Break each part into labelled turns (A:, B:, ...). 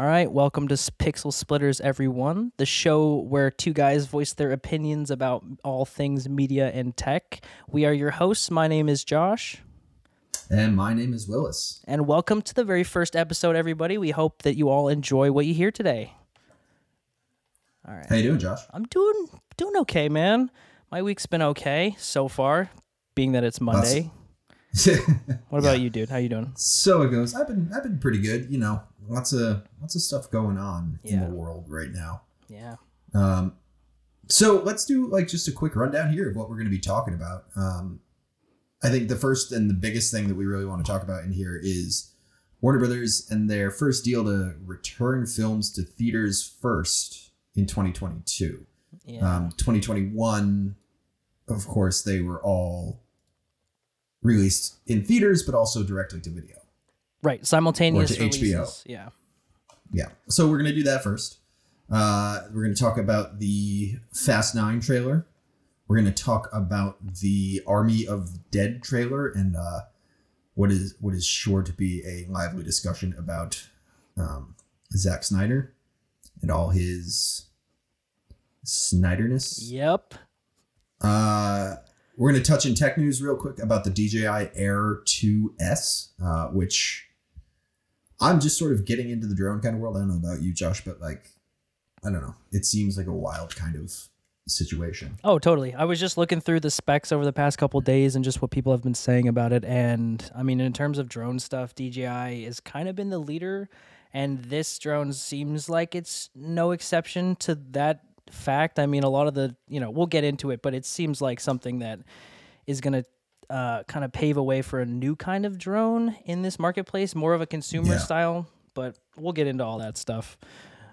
A: All right, welcome to Pixel Splitters, everyone. The show where two guys voice their opinions about all things media and tech. We are your hosts. My name is Josh,
B: And my name is Willis.
A: and welcome to the very first episode, everybody. We hope that you all enjoy what you hear today. All right,
B: How you doing, Josh?
A: I'm doing doing okay, man. My week's been okay so far, being that it's Monday. What about you, dude? How you doing?
B: so it goes. I've been I've been pretty good. You know, lots of lots of stuff going on in the world right now.
A: Yeah.
B: Um, so let's do like just a quick rundown here of what we're going to be talking about. Um, I think the first and the biggest thing that we really want to talk about in here is Warner Brothers and their first deal to return films to theaters first in 2022.
A: Yeah.
B: Um, 2021, of course, they were all released in theaters, but also directly to video.
A: right. Simultaneous
B: or to HBO.
A: Yeah.
B: Yeah. So we're going to do that first. Uh, we're going to talk about the Fast Nine trailer. We're going to talk about the Army of Dead trailer and uh, what is what is sure to be a lively discussion about um, Zack Snyder and all his Snyderness.
A: Yep.
B: Uh, we're going to touch in tech news real quick about the DJI Air 2S, uh, which I'm just sort of getting into the drone kind of world. I don't know about you, Josh, but like, I don't know. It seems like a wild kind of situation.
A: Oh, totally. I was just looking through the specs over the past couple days and just what people have been saying about it. And I mean, in terms of drone stuff, DJI has kind of been the leader. And this drone seems like it's no exception to that fact. I mean, a lot of the, you know, we'll get into it, but it seems like something that is going to uh, kind of pave a way for a new kind of drone in this marketplace, more of a consumer
B: Yeah.
A: style. But we'll get into all that stuff.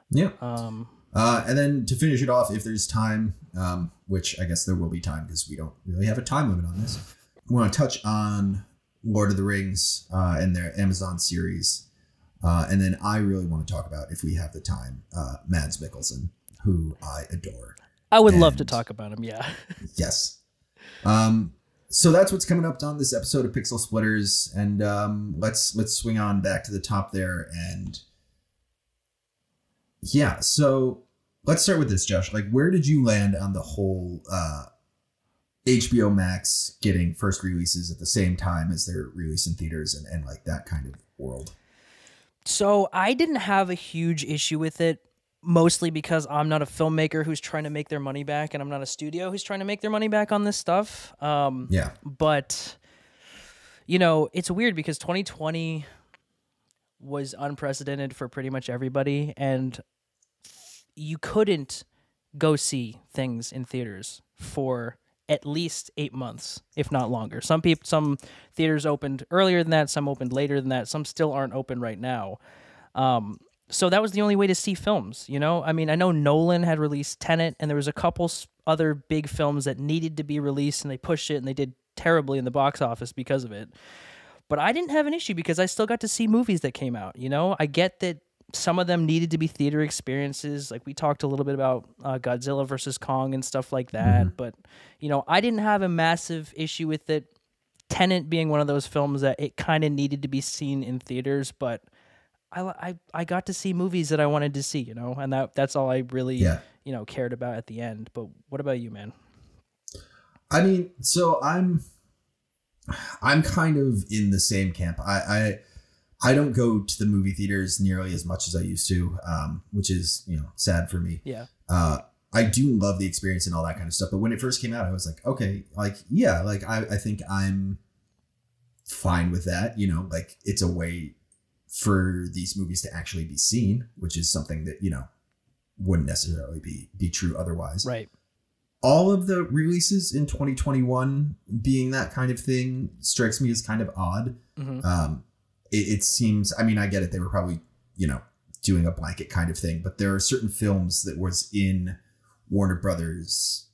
B: Yeah.
A: Um,
B: Uh, and then to finish it off, if there's time, um, which I guess there will be time because we don't really have a time limit on this, we want to touch on Lord of the Rings uh, and their Amazon series. Uh, and then I really want to talk about, if we have the time, uh, Mads Mikkelsen, who I adore.
A: I would love to talk about him. Yeah.
B: Yes. Um, so that's what's coming up on this episode of Pixel Splitters, and um, let's let's swing on back to the top there. And yeah, so let's start with this, Josh. Like, where did you land on the whole uh, HBO Max getting first releases at the same time as their release in theaters and, and like that kind of world?
A: So I didn't have a huge issue with it, mostly because I'm not a filmmaker who's trying to make their money back, and I'm not a studio who's trying to make their money back on this stuff. Um,
B: Yeah.
A: but you know, it's weird because 2020 was unprecedented for pretty much everybody, and you couldn't go see things in theaters for at least eight months, if not longer. Some people, some theaters opened earlier than that, some opened later than that, some still aren't open right now. Um, so that was the only way to see films. You know, I mean, I know Nolan had released Tenet, and there was a couple other big films that needed to be released, and they pushed it, and they did terribly in the box office because of it. But I didn't have an issue because I still got to see movies that came out. You know, I get that some of them needed to be theater experiences. Like we talked a little bit about uh, Godzilla versus Kong and stuff like that. But you know, I didn't have a massive issue with it. Tenet being one of those films that it kind of needed to be seen in theaters, but I, I I got to see movies that I wanted to see, you know, and that that's all I really
B: Yeah.
A: you know cared about at the end. But what about you, man?
B: I mean, so I'm I'm kind of in the same camp. I I, I don't go to the movie theaters nearly as much as I used to, um, which is you know sad for me.
A: Yeah,
B: Uh, I do love the experience and all that kind of stuff. But when it first came out, I was like, okay, like yeah, like I I think I'm fine with that. You know, like it's a way for these movies to actually be seen, which is something that you know wouldn't necessarily be be true otherwise
A: right.
B: all of the releases in 2021 being that kind of thing strikes me as kind of odd.
A: hmm
B: Um, it, it seems, I mean, I get it. They were probably, you know, doing a blanket kind of thing, but there are certain films that was in Warner Brothers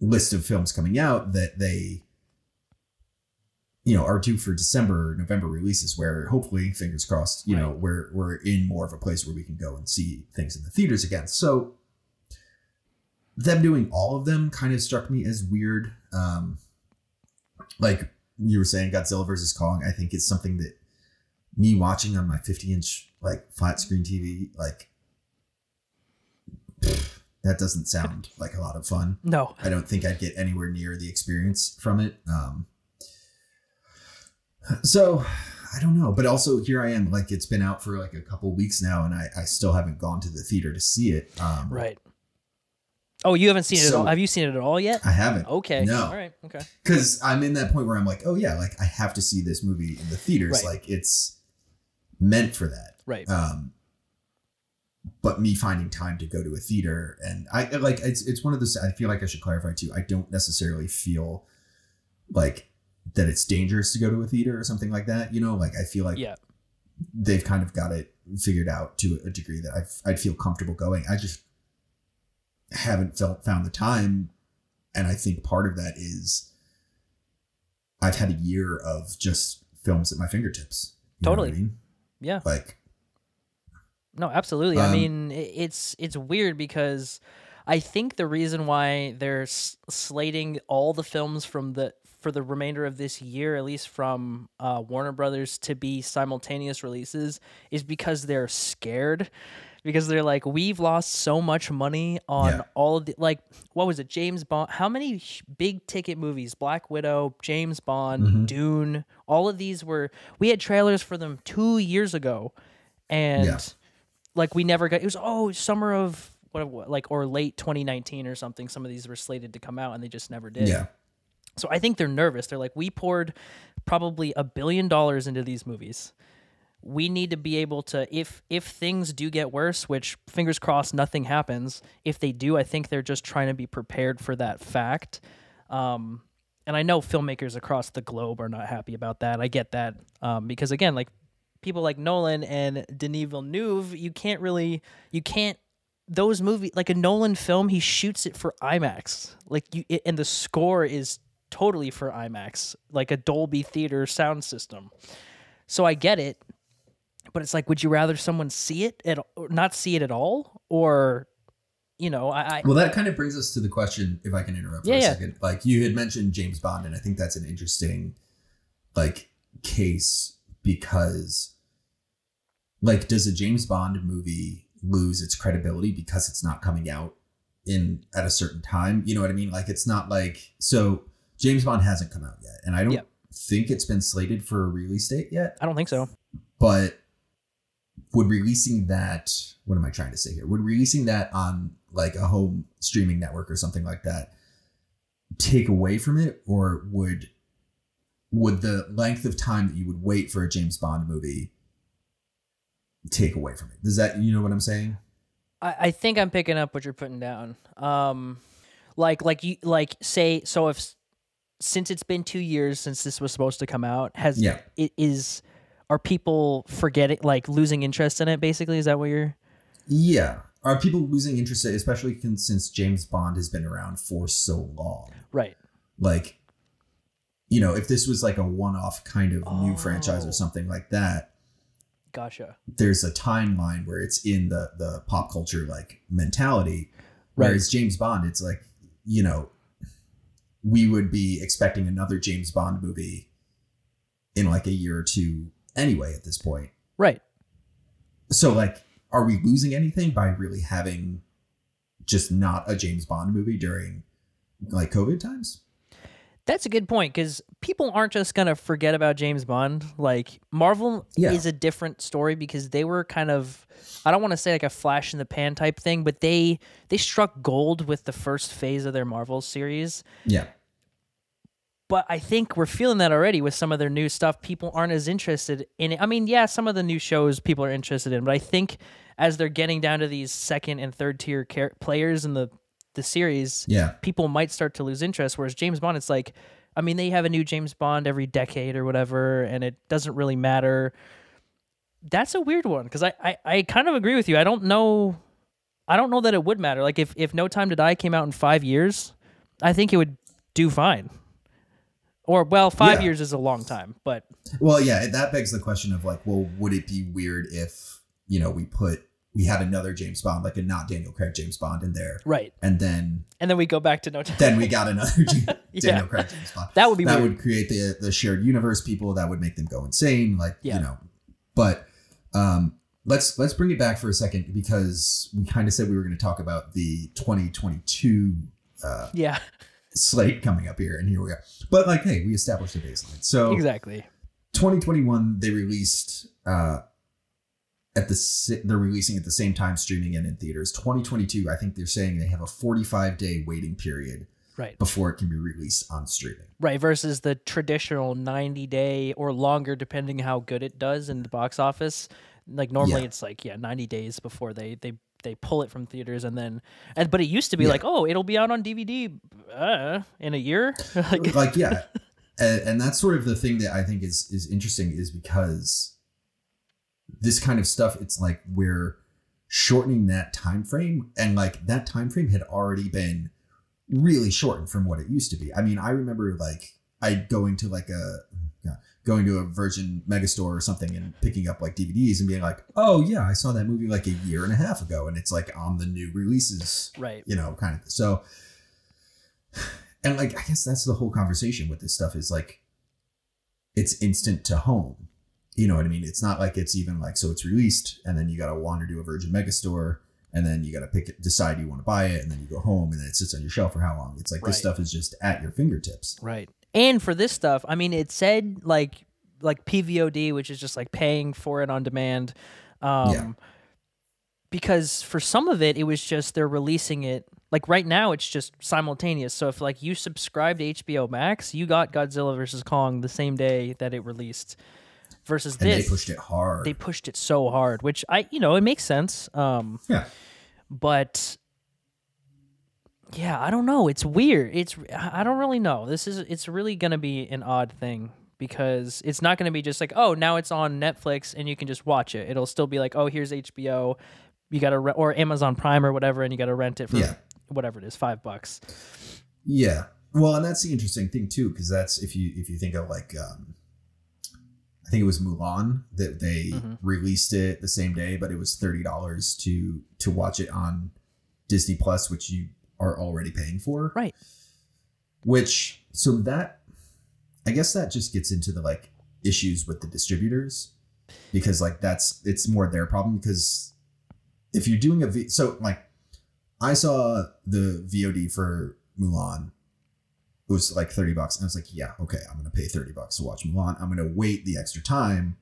B: list of films coming out that they you know, are due for December, November releases where hopefully, fingers crossed, you know, we're we're in more of a place where we can go and see things in the theaters again. So them doing all of them kind of struck me as weird. Um like you were saying, Godzilla versus Kong, I think it's something that me watching on my 50 inch like flat screen TV, like that doesn't sound like a lot of fun.
A: No.
B: I don't think I'd get anywhere near the experience from it. Um, so I don't know, but also here I am, like it's been out for like a couple weeks now, and I, I still haven't gone to the theater to see it. Um,
A: Right. Oh, you haven't seen it at all. Have you seen it at all yet?
B: I haven't.
A: Okay.
B: No.
A: All right. Okay.
B: because I'm in that point where I'm like, oh yeah, like I have to see this movie in the theaters.
A: Right.
B: Like it's meant for that.
A: Right.
B: Um, but me finding time to go to a theater and I like it's it's one of those. I feel like I should clarify too. I don't necessarily feel like that it's dangerous to go to a theater or something like that. You know, like I feel like
A: yeah.
B: they've kind of got it figured out to a degree that I've, I'd feel comfortable going. I just haven't felt found the time, and I think part of that is I've had a year of just films at my fingertips. What I
A: Totally.
B: mean?
A: Yeah.
B: Like
A: No, absolutely. I
B: Um,
A: mean, it's it's weird because I think the reason why they're slating all the films from the for the remainder of this year, at least from uh, Warner Brothers, to be simultaneous releases, is because they're scared. Because they're like, we've lost so much money on
B: Yeah.
A: all of the like, what was it, James Bond? How many big ticket movies? Black Widow, James Bond,
B: Mhm.
A: Dune. All of these were we had trailers for them two years ago, and
B: Yeah.
A: like we never got it was oh summer of what what- like or late 2019 or something some of these were slated to come out and they just never did
B: yeah,
A: so i think they're nervous they're like we poured probably a billion dollars into these movies we need to be able to if if things do get worse which fingers crossed nothing happens if they do i think they're just trying to be prepared for that fact. Um and i know filmmakers across the globe are not happy about that. I get that um because again like people like nolan and denis villeneuve you can't really you can't those movie like a nolan film he shoots it for imax. Like you it, and the score is totally for imax like a dolby theater sound system. So i get it but it's like would you rather someone see it at or not see it at all or you know i, I
B: Well, that kind of brings us to the question, if I can interrupt for
A: Yeah,
B: a
A: yeah.
B: second. Like you had mentioned James Bond, and I think that's an interesting like case because like does a James Bond movie lose its credibility because it's not coming out in at a certain time? You know what I mean? Like it's not like so James Bond hasn't come out yet, and I don't
A: Yeah.
B: think it's been slated for a release date yet
A: I don't think so
B: but would releasing that what am i trying to say here would releasing that on like a home streaming network or something like that take away from it or would would the length of time that you would wait for a james bond movie take away from it does that you know what i'm saying
A: I, I think I'm picking up what you're putting down. Um, like like you like say so if since it's been two years since this was supposed to come out, has
B: Yeah.
A: it is are people forgetting like losing interest in it? Basically, is that what you're?
B: yeah are people losing interest especially since james bond has been around for so long
A: Right.
B: like you know if this was like a one-off kind of new franchise
A: Oh.
B: or something like that
A: Gotcha.
B: there's a timeline where it's in the the pop culture like mentality
A: Right.
B: whereas james bond it's like you know we would be expecting another james bond movie in like a year or two anyway at this point
A: Right.
B: so like are we losing anything by really having just not a james bond movie during like covid times
A: That's a good point because people aren't just gonna forget about James Bond. Like Marvel
B: Yeah.
A: is a different story because they were kind of I don't want to say like a flash in the pan type thing, but they they struck gold with the first phase of their Marvel series.
B: yeah
A: But I think we're feeling that already with some of their new stuff. People aren't as interested in it. I mean, yeah, some of the new shows people are interested in, but I think as they're getting down to these second and third tier char- players in the the series,
B: yeah
A: people might start to lose interest. Whereas James Bond, it's like, I mean, they have a new James Bond every decade or whatever, and it doesn't really matter. That's a weird one because I, I, I kind of agree with you. I don't know, I don't know that it would matter. Like if if No Time to Die came out in five years, I think it would do fine. Or well, five
B: Yeah.
A: years is a long time, but
B: Well, yeah, that begs the question of like, well, would it be weird if you know we put we had another James Bond, like a not Daniel Craig James Bond in there,
A: right.
B: and then
A: And then we go back to no time.
B: then we got another James,
A: Yeah.
B: Daniel Craig James Bond.
A: That would be
B: that
A: weird.
B: would create the the shared universe people that would make them go insane like
A: Yeah.
B: you know but um let's let's bring it back for a second because we kind of said we were going to talk about the 2022 uh
A: yeah,
B: slate coming up here and here we are but like hey we established a baseline so
A: exactly.
B: 2021 they released uh at the they're releasing at the same time streaming and in theaters 2022 i think they're saying they have a 45 day waiting period
A: Right.
B: before it can be released on streaming
A: Right. Versus the traditional 90 day or longer, depending how good it does in the box office. Like normally
B: Yeah.
A: it's like, yeah, 90 days before they, they, they pull it from theaters and then, and, but it used to be
B: Yeah.
A: like, oh, it'll be out on DVD uh, in a year. like,
B: like yeah and, and that's sort of the thing that i think is is interesting is because this kind of stuff it's like we're shortening that time frame and like that time frame had already been really shortened from what it used to be i mean i remember like i going to like a yeah, going to a virgin megastore or something and picking up like dvds and being like oh yeah i saw that movie like a year and a half ago and it's like on the new releases
A: right.
B: you know, kind of. So, and like, I guess that's the whole conversation with this stuff is like, it's instant to home. You know what I mean? It's not like it's even like, so it's released and then you got to wander to a Virgin Megastore and then you got to pick it, decide you want to buy it and then you go home and then it sits on your shelf for how long? It's like
A: Right.
B: this stuff is just at your fingertips.
A: Right. And for this stuff, I mean, it said like like PVOD, which is just like paying for it on demand. Um,
B: Yeah.
A: Because for some of it, it was just they're releasing it. Like right now, it's just simultaneous. So if like you subscribe to HBO Max, you got Godzilla versus Kong the same day that it released. Versus
B: And
A: this,
B: they pushed it hard.
A: they pushed it so hard, which I you know it makes sense. Um,
B: yeah.
A: but yeah i don't know it's weird it's i don't really know this is it's really gonna be an odd thing because it's not gonna be just like oh now it's on netflix and you can just watch it it'll still be like oh here's hbo you gotta re- or amazon prime or whatever and you gotta rent it for
B: Yeah.
A: whatever it is five bucks
B: Yeah. Well, and that's the interesting thing too, because that's if you if you think of like um I think it was Mulan that they
A: Mhm.
B: released it the same day, but it was thirty dollars to to watch it on Disney Plus, which you are already paying for.
A: Right.
B: Which so that I guess that just gets into the like issues with the distributors because like that's it's more their problem because if you're doing a v- so like I saw the VOD for Mulan it was like 30 bucks and I was like yeah okay I'm gonna pay 30 bucks to watch Mulan I'm gonna wait the extra time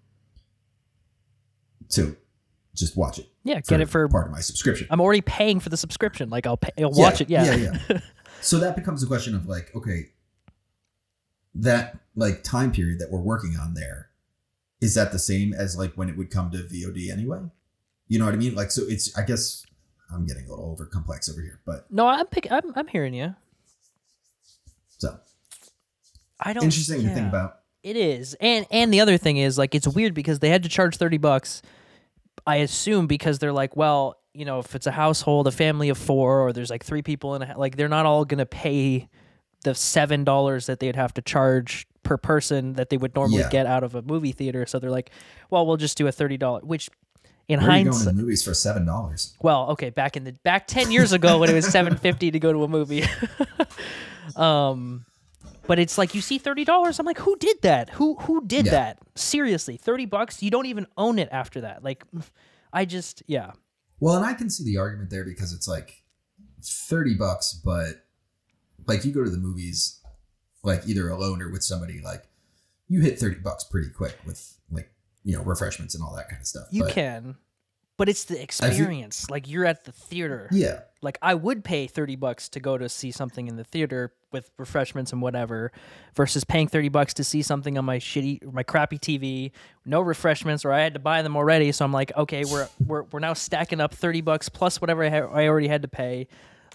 B: to just watch it
A: yeah get it for
B: part of my subscription
A: i'm already paying for the subscription like i'll pay i'll watch it yeah
B: yeah, yeah. so that becomes a question of like, okay, that like time period that we're working on there, is that the same as like when it would come to VOD anyway? You know what I mean? Like, so it's I guess I'm getting a little over complex over here, but
A: no i'm pick i'm, I'm hearing you
B: so
A: i don't
B: interesting to think
A: yeah.
B: about.
A: It is. And and the other thing is like it's weird because they had to charge 30 bucks I assume because they're like, well, you know, if it's a household, a family of 4 or there's like 3 people in a like they're not all going to pay the $7 that they'd have to charge per person that they would normally
B: Yeah.
A: get out of a movie theater. So they're like, well, we'll just do a $30 which in
B: Where you going
A: hindsight
B: to movies for seven dollars?
A: well, okay, back in the back 10 years ago when it was 750 to go to a movie. um but it's like you see $30, I'm like, who did that? Who who did
B: Yeah.
A: that? Seriously, 30 bucks? You don't even own it after that. Like I just yeah.
B: Well, and I can see the argument there because it's like thirty bucks, but like you go to the movies, like either alone or with somebody, like you hit thirty bucks pretty quick with like you know refreshments and all that kind of stuff.
A: You
B: But,
A: can. But it's the experience. like you're at the theater.
B: yeah,
A: Like I would pay 30 bucks to go to see something in the theater with refreshments and whatever versus paying 30 bucks to see something on my shitty my crappy TV, no refreshments or I had to buy them already, so I'm like, okay, we're we're we're now stacking up 30 bucks plus whatever I, ha- I already had to pay.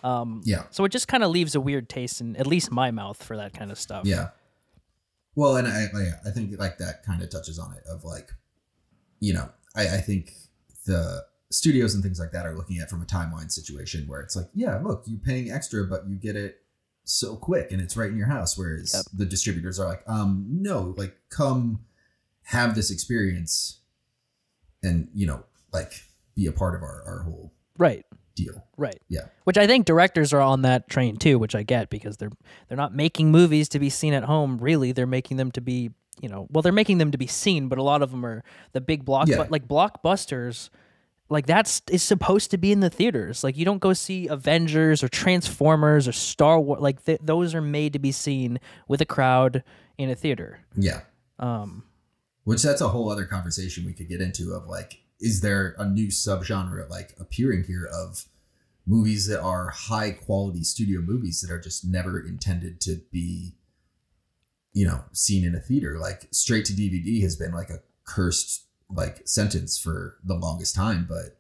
A: Um
B: yeah,
A: so it just kind of leaves a weird taste in at least my mouth for that kind of stuff.
B: yeah. Well, and I I think like that kind of touches on it of like, you know, I, I think the studios and things like that are looking at from a timeline situation where it's like, yeah, look, you're paying extra, but you get it so quick and it's right in your house whereas
A: Yep.
B: the distributors are like um no like come have this experience and you know like be a part of our, our whole
A: Right.
B: deal
A: Right.
B: Yeah.
A: Which I think directors are on that train too, which I get because they're they're not making movies to be seen at home. Really, they're making them to be, you know, well, they're making them to be seen, but a lot of them are the big block,
B: Yeah.
A: like blockbusters. Like that's is supposed to be in the theaters. Like you don't go see Avengers or Transformers or Star Wars. Like th- those are made to be seen with a crowd in a theater.
B: yeah
A: Um,
B: which that's a whole other conversation we could get into of like is there a new subgenre like appearing here of movies that are high quality studio movies that are just never intended to be you know seen in a theater like straight to dvd has been like a cursed like sentence for the longest time but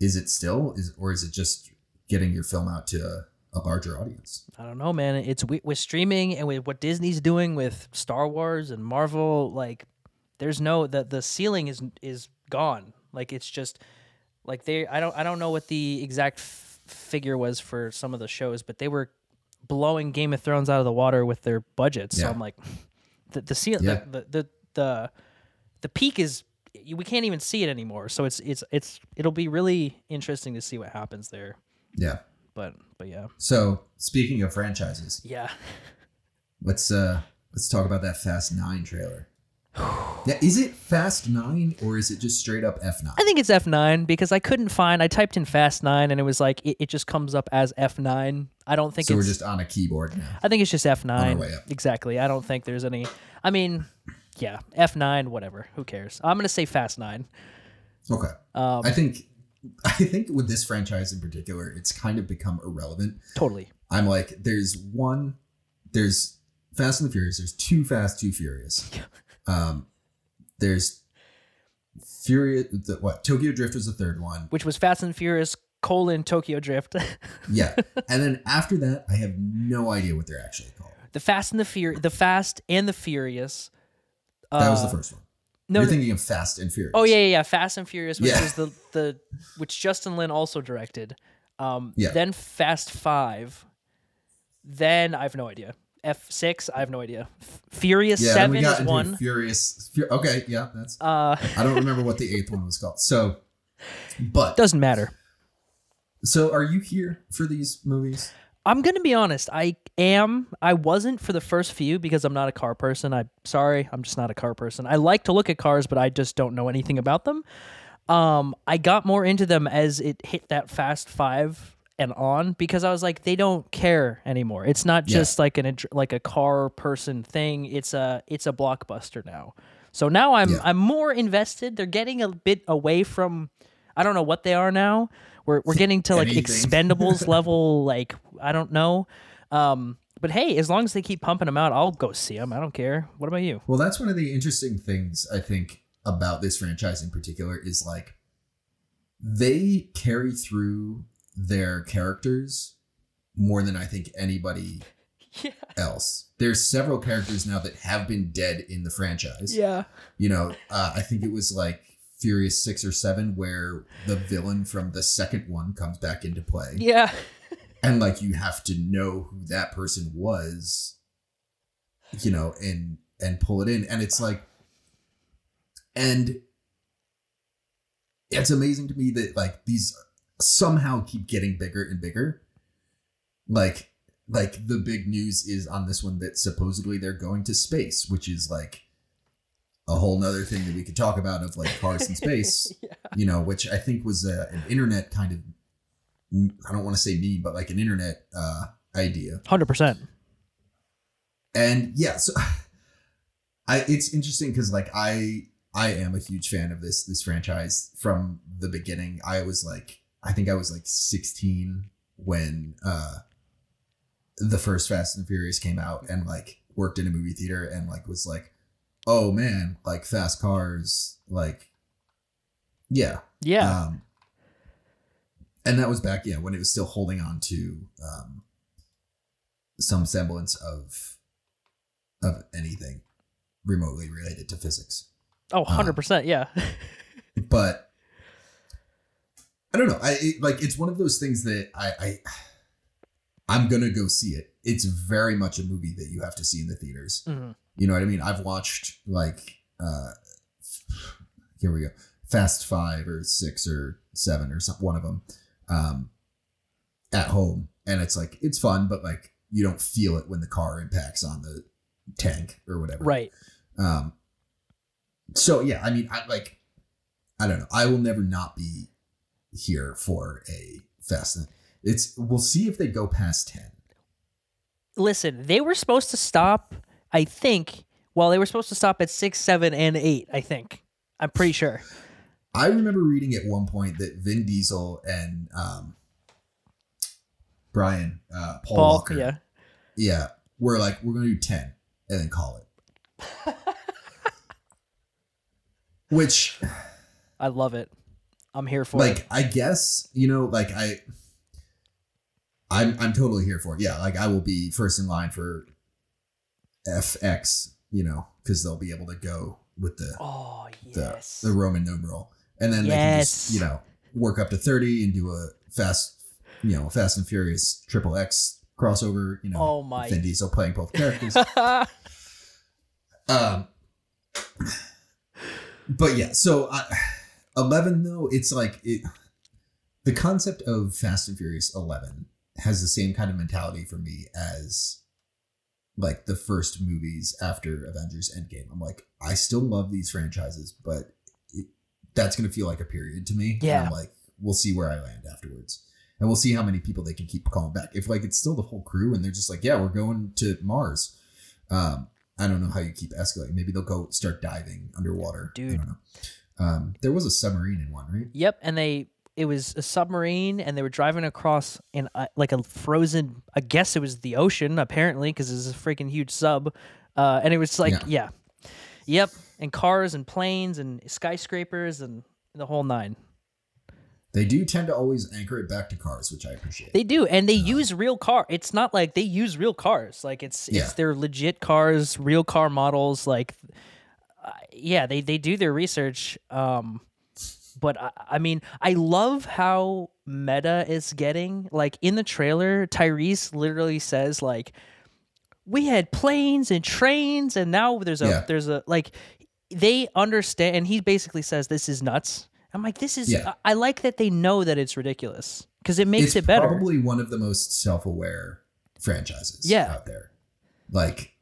B: is it still is or is it just getting your film out to a, a larger audience
A: I don't know, man. It's wi- with streaming and with what Disney's doing with Star Wars and Marvel. Like, there's no the the ceiling is is gone. Like, it's just like they. I don't I don't know what the exact f- figure was for some of the shows, but they were blowing Game of Thrones out of the water with their budgets. So
B: Yeah.
A: I'm like, the the ceiling,
B: Yeah.
A: the, the the the the peak is we can't even see it anymore. So it's it's it's it'll be really interesting to see what happens there.
B: yeah
A: But but yeah
B: so speaking of franchises
A: yeah.
B: Let's uh let's talk about that Fast Nine trailer. Yeah, is it Fast Nine or is it just straight up F nine?
A: I think it's F9 because I couldn't find. I typed in Fast Nine and it was like it, it just comes up as F9. I don't think
B: So we're just on a keyboard now.
A: I think it's just F9.
B: way up.
A: Exactly. I don't think there's any. I mean, yeah, F9. Whatever. Who cares? I'm gonna say Fast Nine.
B: Okay.
A: Um,
B: I think I think with this franchise in particular, it's kind of become irrelevant.
A: totally.
B: I'm like, there's one, there's Fast and the Furious. There's two Fast, two Furious. Um, there's Furious. The, what Tokyo Drift was the third one.
A: Which was Fast and Furious colon Tokyo Drift.
B: Yeah, and then after that, I have no idea what they're actually called.
A: the Fast and the Fur, the Fast and the Furious.
B: That was
A: Uh,
B: the first one.
A: No.
B: You're thinking of Fast and Furious.
A: Oh yeah, yeah, yeah. Fast and Furious, which
B: Yeah.
A: was the the which Justin Lin also directed. Um,
B: Yeah.
A: Then Fast Five. Then I have no idea. F six, I have no idea. Furious
B: Yeah, then we
A: Seven
B: got
A: is
B: into
A: one.
B: Furious. Fu- okay, yeah, that's.
A: Uh,
B: I don't remember what the eighth one was called. So, but
A: doesn't matter.
B: so are you here for these movies?
A: I'm gonna be honest. I am. I wasn't for the first few because I'm not a car person. I'm sorry. I'm just not a car person. I like to look at cars, but I just don't know anything about them. Um, I got more into them as it hit that Fast Five and on because I was like, they don't care anymore. It's not
B: Yeah.
A: just like an like a car person thing. It's a it's a blockbuster now. So now I'm
B: Yeah.
A: I'm more invested. They're getting a bit away from. I don't know what they are now. We're we're getting to like Expendables level. Like I don't know. Um, but hey, as long as they keep pumping them out, I'll go see them. I don't care. What about you?
B: Well, that's one of the interesting things I think about this franchise in particular is like they carry through their characters more than I think anybody
A: Yeah.
B: else. There's several characters now that have been dead in the franchise.
A: Yeah.
B: You know, uh, I think it was like Furious Six or Seven where the villain from the second one comes back into play.
A: Yeah.
B: and like you have to know who that person was you know and and pull it in and it's like and it's amazing to me that like these somehow keep getting bigger and bigger like like the big news is on this one that supposedly they're going to space which is like a whole nother thing that we could talk about of like cars in space
A: Yeah.
B: you know which i think was a, an internet kind of I don't want to say meme, but like an internet uh, idea.
A: Hundred percent.
B: And yeah, so I it's interesting because like I I am a huge fan of this this franchise from the beginning. I was like I think I was like 16 when uh the first Fast and Furious came out and like worked in a movie theater and like was like, oh man, like fast cars, like yeah,
A: Yeah.
B: um, and that was back, yeah, when it was still holding on to um, some semblance of of anything remotely related to physics.
A: oh, 100 percent. Yeah.
B: But I don't know. I it, like it's one of those things that I, I I'm gonna go see it. It's very much a movie that you have to see in the theaters.
A: Mhm.
B: You know what I mean? I've watched like uh here we go. Fast Five or Six or Seven or some, one of them um, at home, and it's like it's fun, but like you don't feel it when the car impacts on the tank or whatever.
A: Right.
B: Um. So yeah, I mean, I like, I don't know. I will never not be here for a Fast. It's we'll see if they go past ten.
A: Listen, they were supposed to stop. I think. Well, they were supposed to stop at six, seven, and eight. I think. I'm pretty sure.
B: I remember reading at one point that Vin Diesel and um, Brian uh, Paul,
A: Paul.
B: Walker,
A: Yeah.
B: yeah, we're like we're gonna do ten and then call it. Which,
A: I love it. I'm here for
B: like,
A: it.
B: Like I guess, you know, like I I'm I'm totally here for it. Yeah, like I will be first in line for FX, you know, because they'll be able to go with the
A: oh yes.
B: the, the Roman numeral, and then yes. they can just you know work up to thirty and do a fast, you know, Fast and Furious triple X crossover. You know,
A: oh my
B: Vin Diesel playing both characters. um, but yeah, so I 11 though it's like it the concept of fast and furious 11 has the same kind of mentality for me as like the first movies after avengers endgame. I'm like i still love these franchises but it, that's going to feel like a period to me.
A: Yeah and
B: i'm like we'll see where i land afterwards. And we'll see how many people they can keep calling back. If like it's still the whole crew and they're just like yeah we're going to mars um i don't know how you keep escalating. Maybe they'll go start diving underwater.
A: Dude.
B: Um, there was a submarine in one, right?
A: Yep, and they it was a submarine, and they were driving across in uh, like a frozen. I guess it was the ocean, apparently, because it's a freaking huge sub. Uh, and it was like, yeah. yep, and cars and planes and skyscrapers and the whole nine.
B: They do tend to always anchor it back to cars, which I appreciate.
A: They do, and they use real car. It's not like they use real cars. Like it's
B: Yeah.
A: it's their legit cars, real car models. Like, uh, yeah, they they do their research. Um, but I, I mean, I love how meta is getting. Like in the trailer, Tyrese literally says like, "We had planes and trains, and now there's a
B: Yeah.
A: there's a like." They understand, and he basically says, "This is nuts." I'm like, "This is."
B: Yeah.
A: I I like that they know that it's ridiculous because it makes
B: it's
A: it better.
B: probably one of the most self-aware franchises
A: Yeah.
B: out there. Like,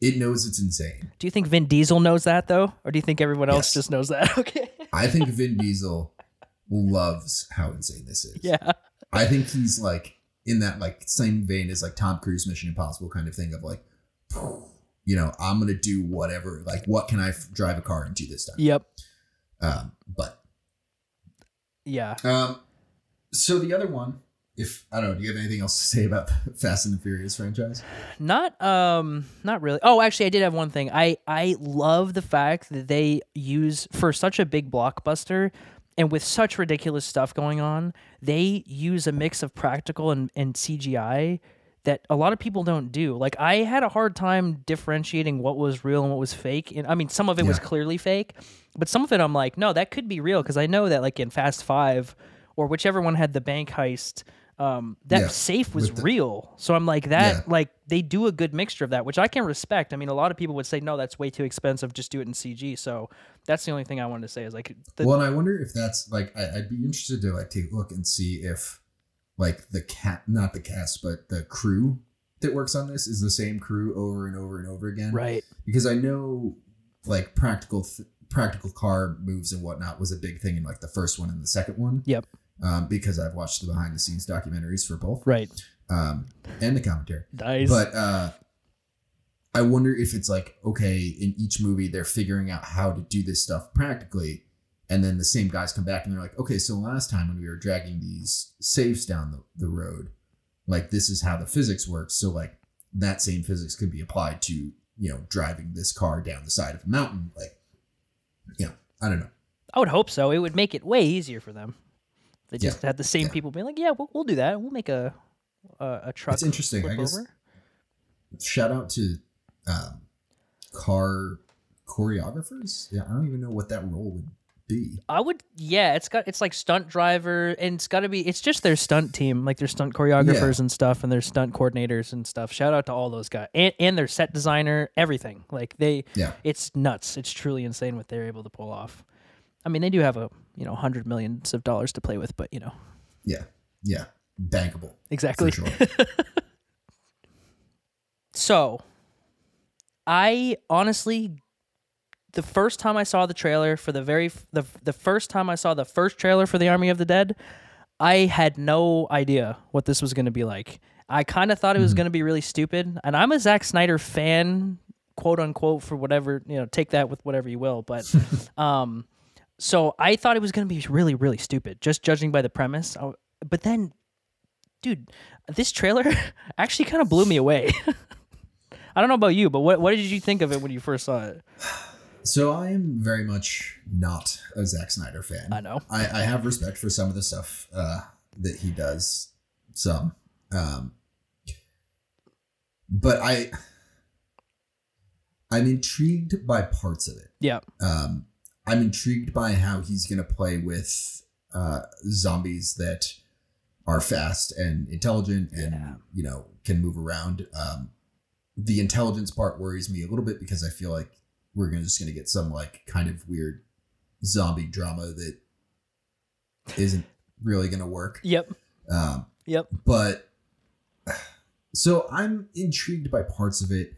B: it knows it's insane.
A: Do you think Vin Diesel knows that though, or do you think everyone else
B: Yes.
A: just knows that? Okay.
B: I think Vin Diesel loves how insane this is.
A: Yeah.
B: I think he's like in that like same vein as like Tom Cruise Mission Impossible kind of thing of like, you know, I'm gonna do whatever. Like, what can I f- drive a car into this time?
A: Yep.
B: Um, but
A: Yeah.
B: um, so the other one, if I don't know, do you have anything else to say about the Fast and the Furious franchise?
A: Not um not really. Oh, actually I did have one thing. I I love the fact that they use for such a big blockbuster and with such ridiculous stuff going on, they use a mix of practical and, and CGI that a lot of people don't do. Like I had a hard time differentiating what was real and what was fake. And I mean some of it was clearly fake, but some of it I'm like, no, that could be real because I know that like in Fast 5 or whichever one had the bank heist um, that
B: Yeah,
A: safe was
B: the-
A: real. So I'm like that.
B: Yeah.
A: Like they do a good mixture of that, which I can respect. I mean, a lot of people would say no, that's way too expensive. Just do it in CG. So that's the only thing I wanted to say is like, the,
B: well, and I wonder if that's like I, I'd be interested to like take a look and see if like the cat, not the cast, but the crew that works on this is the same crew over and over and over again.
A: right?
B: Because I know like practical th- practical car moves and whatnot was a big thing in like the first one and the second one.
A: Yep.
B: Um, because I've watched the behind the scenes documentaries for both.
A: Right.
B: Um, and the commentary.
A: Nice.
B: But uh, I wonder if it's like okay, in each movie they're figuring out how to do this stuff practically, and then the same guys come back and they're like, okay, so last time when we were dragging these safes down the, the road, like this is how the physics works. So like that same physics could be applied to you know driving this car down the side of a mountain. Like, you know, I don't know.
A: I would hope so. It would make it way easier for them. They
B: Yeah.
A: just had the same
B: Yeah.
A: people being like, yeah, we'll, we'll do that. We'll make a a, a truck.
B: It's interesting. I guess
A: over.
B: shout out to um, car choreographers. Yeah, I don't even know what that role would be.
A: I would, yeah. It's got it's like stunt driver, and it's got to be. It's just their stunt team, like their stunt choreographers and stuff, and their stunt coordinators and stuff. Shout out to all those guys, and, and their set designer, everything. Like they,
B: Yeah.
A: it's nuts. It's truly insane what they're able to pull off. I mean, they do have a you know hundred millions of dollars to play with, but you know
B: Yeah. Yeah. Bankable.
A: exactly.
B: Sure.
A: So, I honestly, the first time I saw the trailer for the very f- the the first time I saw the first trailer for the Army of the Dead, I had no idea what this was going to be like. I kind of thought it was going to be really stupid, and I'm a Zack Snyder fan, quote unquote, for whatever you know. Take that with whatever you will, but um, so I thought it was going to be really really stupid, just judging by the premise. I, but then, dude, this trailer actually kind of blew me away. I don't know about you, but what what did you think of it when you first saw it?
B: So I am very much not a Zack Snyder fan.
A: I know.
B: I, I have respect for some of the stuff uh, that he does. Some, um, but I, I'm intrigued by parts of it.
A: Yeah.
B: Um, I'm intrigued by how he's going to play with uh, zombies that are fast and intelligent and
A: Yeah.
B: you know can move around. Um, the intelligence part worries me a little bit because I feel like we're gonna just gonna get some like kind of weird zombie drama that isn't really gonna work.
A: Yep.
B: Um,
A: Yep.
B: but so I'm intrigued by parts of it.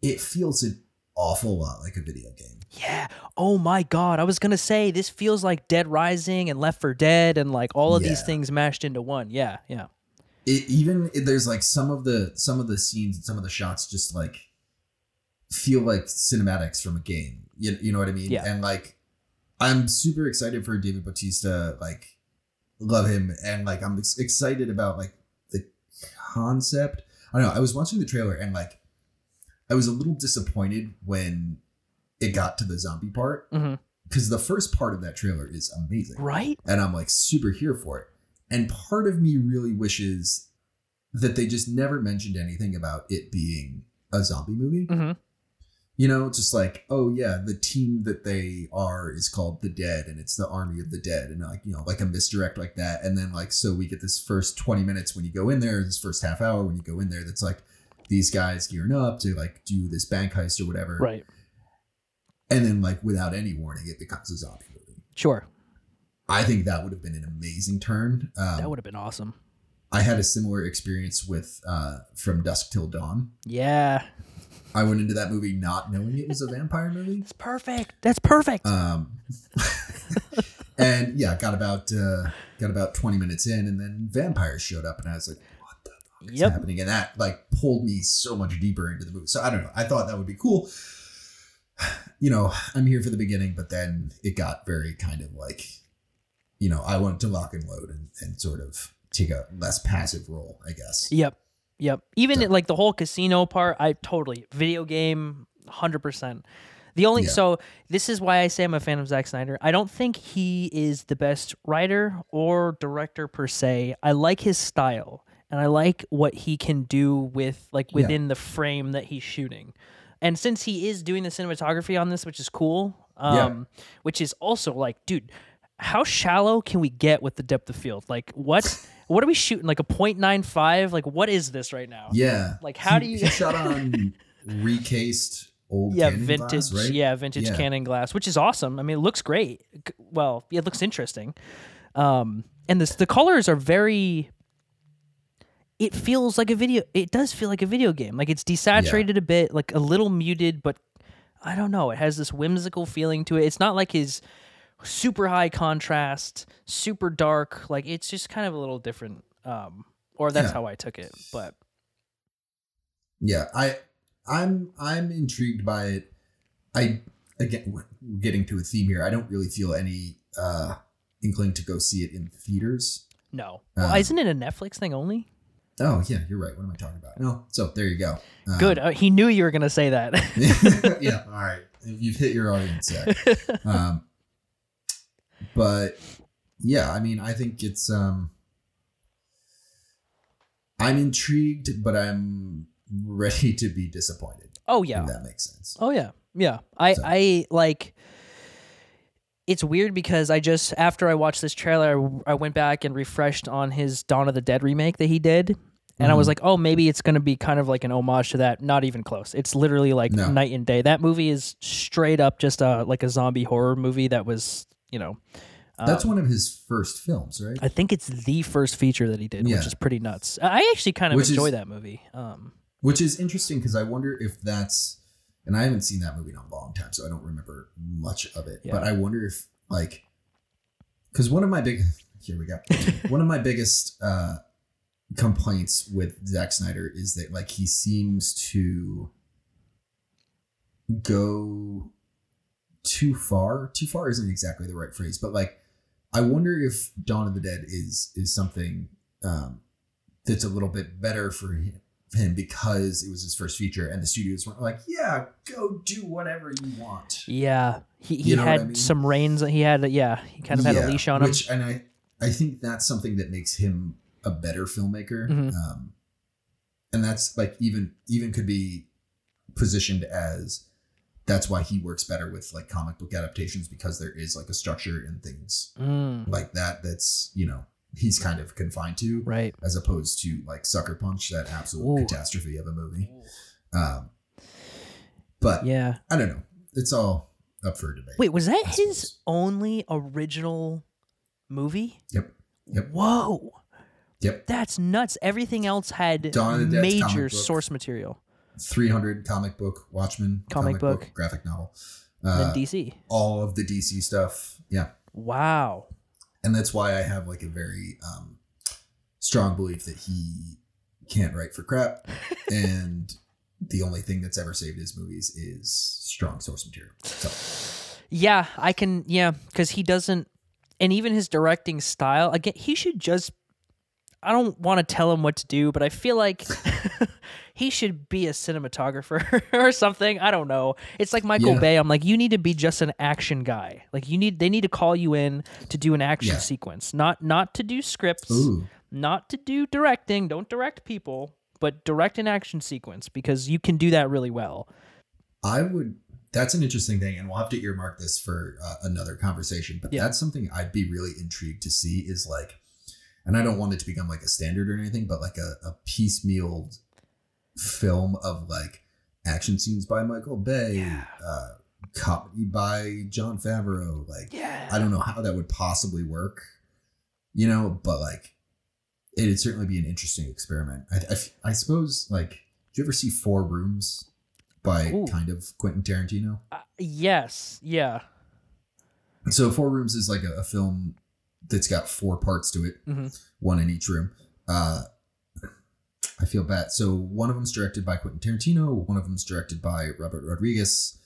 B: It feels an awful lot like a video game.
A: Yeah. Oh my god. I was gonna say this feels like Dead Rising and Left for Dead and like all of these things mashed into one. Yeah. Yeah.
B: it even there's like some of the some of the scenes and some of the shots just like feel like cinematics from a game you, you know what i mean
A: Yeah.
B: and like i'm super excited for david bautista like love him and like i'm ex- excited about like the concept i don't know i was watching the trailer and like i was a little disappointed when it got to the zombie part because the first part of that trailer is amazing
A: Right.
B: and I'm like super here for it. And part of me really wishes that they just never mentioned anything about it being a zombie movie.
A: hmm
B: You know, just like, oh yeah, the team that they are is called the Dead and it's the Army of the Dead and like, you know, like a misdirect like that. And then like so we get this first 20 minutes when you go in there, this first half hour when you go in there that's like these guys gearing up to like do this bank heist or whatever.
A: Right.
B: And then like without any warning it becomes a zombie movie.
A: Sure.
B: I think that would have been an amazing turn. Um,
A: That would have been awesome.
B: I had a similar experience with uh, From Dusk Till Dawn.
A: Yeah.
B: I went into that movie not knowing it was a vampire movie.
A: It's perfect. That's perfect.
B: Um, and yeah, got about uh, got about twenty minutes in, and then vampires showed up, and I was like, "What the fuck is
A: Yep.
B: happening?" And that like pulled me so much deeper into the movie. So I don't know. I thought that would be cool. You know, I'm here for the beginning, but then it got very kind of like, you know, I wanted to lock and load and, and sort of take a less passive role, I guess.
A: Yep. Yep. Even
B: So-
A: like the whole casino part, I totally video game, hundred percent. The only
B: Yeah.
A: so this is why I say I'm a fan of Zack Snyder. I don't think he is the best writer or director per se. I like his style and I like what he can do with like
B: Yeah.
A: within the frame that he's shooting. And since he is doing the cinematography on this, which is cool,
B: Yeah.
A: um, which is also like, dude, how shallow can we get with the depth of field? Like, what what are we shooting? Like a 0.95? Like, what is this right now?
B: Yeah.
A: Like, how
B: He-
A: do you-
B: shot on recased old
A: yeah, vintage,
B: glass, right?
A: yeah, vintage
B: Yeah.
A: Canon glass, which is awesome. I mean, it looks great. Well, it looks interesting. Um, and this the colors are very. It feels like a video. It does feel like a video game. Like it's desaturated a bit, like a little muted, but I don't know. It has this whimsical feeling to it. It's not like his super high contrast, super dark. Like it's just kind of a little different. Um, or that's
B: Yeah.
A: how I took it. But
B: Yeah, I I'm I'm intrigued by it. I again we're getting to a theme here. I don't really feel any uh inkling to go see it in theaters.
A: no, well,
B: Uh,
A: isn't it a Netflix thing only?
B: Oh yeah, you're right. What am I talking about? No, so there you go. Um,
A: Good. Uh, he knew you were gonna say that.
B: yeah, all right. You've hit your audience there. um, but yeah, I mean, I think it's um, I'm intrigued, but I'm ready to be disappointed.
A: oh yeah.
B: If that makes sense.
A: Oh yeah. Yeah. I
B: So-
A: I like it's weird because I just after I watched this trailer, I, I went back and refreshed on his Dawn of the Dead remake that he did, and I was
B: Mhm.
A: like, oh, maybe it's gonna be kind of like an homage to that. Not even close. It's literally like
B: No.
A: night and day. That movie is straight up just a like a zombie horror movie that was, you know,
B: That's
A: um,
B: one of his first films, right?
A: I think it's the first feature that he did,
B: Yeah.
A: which is pretty nuts. I actually kind of
B: Which is-
A: enjoy that movie. Um,
B: Which is interesting because I wonder if that's, and I haven't seen that movie in a long time, so I don't remember much of it.
A: Yeah.
B: But I wonder if, like, because one of my big, here we go, one of my biggest uh, complaints with Zack Snyder is that, like, he seems to go too far. Too far isn't exactly the right phrase, but like, I wonder if Dawn of the Dead is is something um, that's a little bit better for him him because it was his first feature and the studios weren't like, yeah, go do whatever you want.
A: yeah, he, he
B: You know
A: had
B: I mean?
A: some reins. That he had yeah, he kind of had a leash on him.
B: Which and I I think that's something that makes him a better filmmaker.
A: Mhm.
B: Um and that's like even even could be positioned as that's why he works better with like comic book adaptations because there is like a structure and things
A: Mm,
B: like that that's, you know, he's kind of confined to
A: right.
B: as opposed to like Sucker Punch, that absolute
A: Ooh.
B: catastrophe of a movie. Um, but
A: Yeah.
B: I don't know. It's all up for debate.
A: Wait, was that his only original movie?
B: Yep. Yep.
A: Whoa.
B: Yep.
A: That's nuts. Everything else had
B: Dawn of the Dead's comic
A: major
B: book.
A: source material.
B: 300 comic book, Watchmen,
A: Comic book.
B: graphic novel, uh,
A: DC.
B: all of the DC stuff. Yeah.
A: Wow.
B: And that's why I have like a very um, strong belief that he can't write for crap. and the only thing that's ever saved his movies is strong source material. So,
A: Yeah, I can. Yeah, because he doesn't, and even his directing style. Again, he should just. I don't want to tell him what to do, but I feel like he should be a cinematographer or something. I don't know. It's like Michael
B: Yeah.
A: Bay. I'm like, you need to be just an action guy. Like you need, they need to call you in to do an action
B: Yeah.
A: sequence, not not to do scripts,
B: ooh.
A: not to do directing. Don't direct people, but direct an action sequence because you can do that really well.
B: I would. That's an interesting thing, and we'll have to earmark this for uh, another conversation. But
A: Yeah.
B: that's something I'd be really intrigued to see. Is like, and I don't want it to become like a standard or anything, but like a, a piecemeal film of like action scenes by Michael Bay,
A: Yeah.
B: uh, comedy by Jon Favreau. Like,
A: Yeah.
B: I don't know how that would possibly work, you know, but like, it'd certainly be an interesting experiment. I, I, I suppose, like, did you ever see Four Rooms by
A: Ooh.
B: kind of Quentin Tarantino?
A: Uh, yes. Yeah.
B: So, Four Rooms is like a, a film that's got four parts to it,
A: Mhm.
B: one in each room. Uh, I feel bad. So, one of them's directed by Quentin Tarantino, one of them's directed by Robert Rodriguez,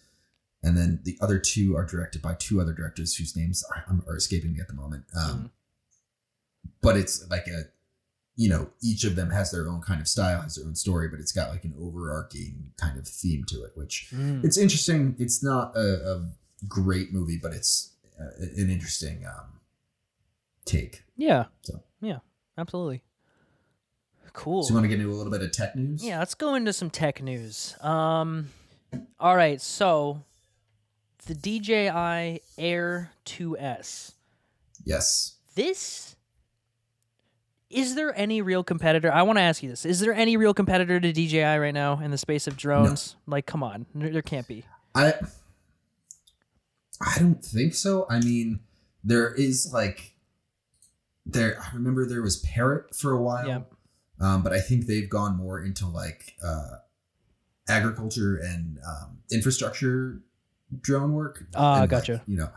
B: and then the other two are directed by two other directors whose names are, are escaping me at the moment. Um, But it's like a, you know, each of them has their own kind of style, has their own story, but it's got like an overarching kind of theme to it, which
A: Mm.
B: it's interesting. It's not a, a great movie, but it's uh, an interesting um, take.
A: Yeah.
B: So.
A: Yeah. Absolutely. Cool.
B: So you want to get into a little bit of tech news?
A: Yeah, let's go into some tech news. Um, all right, so the DJI Air 2S.
B: Yes.
A: This is there any real competitor? I want to ask you this: Is there any real competitor to DJI right now in the space of drones? Like, come on, there, there can't be.
B: I I don't think so. I mean, there is like there. I remember there was Parrot for a while.
A: Yeah.
B: Um, but I think they've gone more into like uh, agriculture and um, infrastructure drone work.
A: Ah,
B: like,
A: gotcha.
B: you know,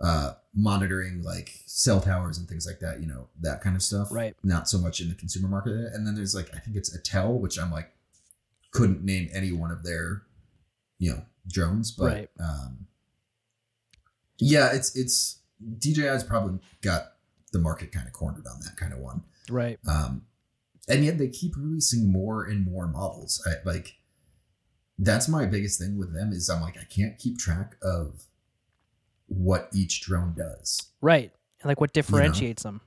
B: uh, monitoring like cell towers and things like that. You know, that kind of stuff.
A: Right.
B: Not so much in the consumer market. And then there's like I think it's Autel, which I'm like couldn't name any one of their you know drones, but
A: Right.
B: um, yeah, it's it's DJI's probably got the market kind of cornered on that kind of one.
A: Right.
B: Um, and yet they keep releasing more and more models. I, like that's my biggest thing with them is I'm like I can't keep track of what each drone does.
A: Right. Like, what differentiates them?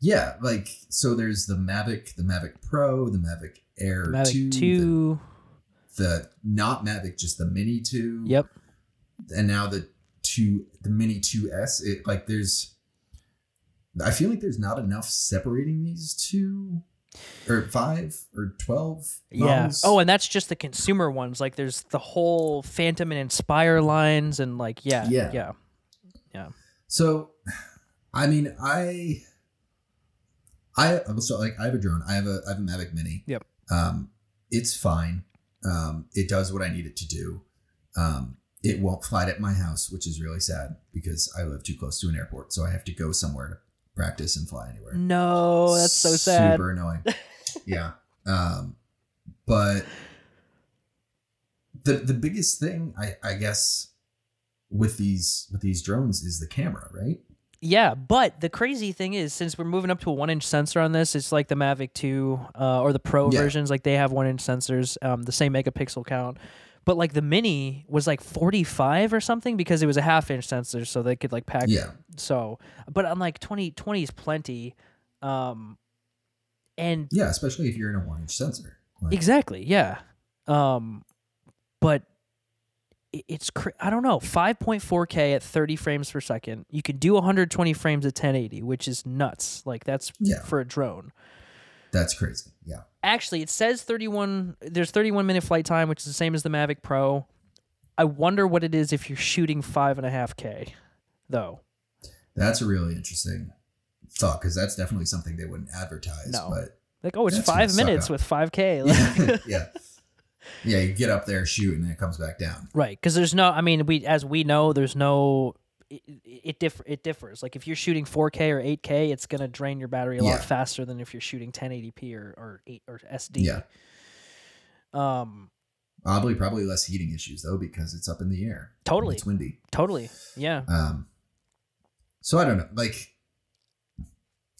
B: Yeah, like so there's the Mavic, the Mavic Pro, the Mavic Air
A: Mavic
B: 2,
A: Two.
B: The, the not Mavic, just the Mini 2.
A: Yep.
B: And now the two the Mini 2S, it like there's I feel like there's not enough separating these two or five or twelve.
A: Yeah. Oh, and that's just the consumer ones. Like there's the whole Phantom and Inspire lines, and like yeah,
B: Yeah.
A: yeah,
B: So, I mean, I, I so like I have a drone. I have a I have a Mavic Mini.
A: Yep.
B: Um, it's fine. Um, it does what I need it to do. Um, it won't fly at my house, which is really sad because I live too close to an airport, so I have to go somewhere to practice and fly anywhere.
A: No, that's so sad.
B: Super annoying. yeah. Um, but the the biggest thing I I guess with these with these drones is the camera, right?
A: Yeah, but the crazy thing is, since we're moving up to a one-inch sensor on this, it's like the Mavic Two uh, or the Pro
B: Yeah.
A: versions. Like they have one-inch sensors, um, the same megapixel count. But like the Mini was like 45 or something because it was a half-inch sensor, so they could like pack.
B: Yeah.
A: So, but I'm like 20, 20 is plenty. Um, and
B: Yeah, especially if you're in a one inch sensor. Like,
A: Exactly. Yeah. Um, but it's cr- I don't know 5.4k at 30 frames per second. You can do 120 frames at 1080, which is nuts. Like that's
B: Yeah.
A: for a drone.
B: That's crazy. Yeah.
A: Actually, it says 31. There's 31 minute flight time, which is the same as the Mavic Pro. I wonder what it is if you're shooting five and a half k, though.
B: That's a really interesting thought because that's definitely something they wouldn't advertise.
A: No.
B: But
A: Like, oh, it's five minutes with 5k.
B: yeah,
A: Like,
B: yeah. Yeah, you get up there, shoot, and then it comes back down.
A: Right, because there's no. I mean, we as we know, there's no. It, it differ. It differs. Like if you're shooting 4K or 8K, it's gonna drain your battery a
B: Yeah.
A: lot faster than if you're shooting 1080p or or eight or SD.
B: Yeah.
A: Um.
B: Probably probably less heating issues though because it's up in the air.
A: Totally.
B: It's windy.
A: Totally. Yeah.
B: Um, so I don't know. Like,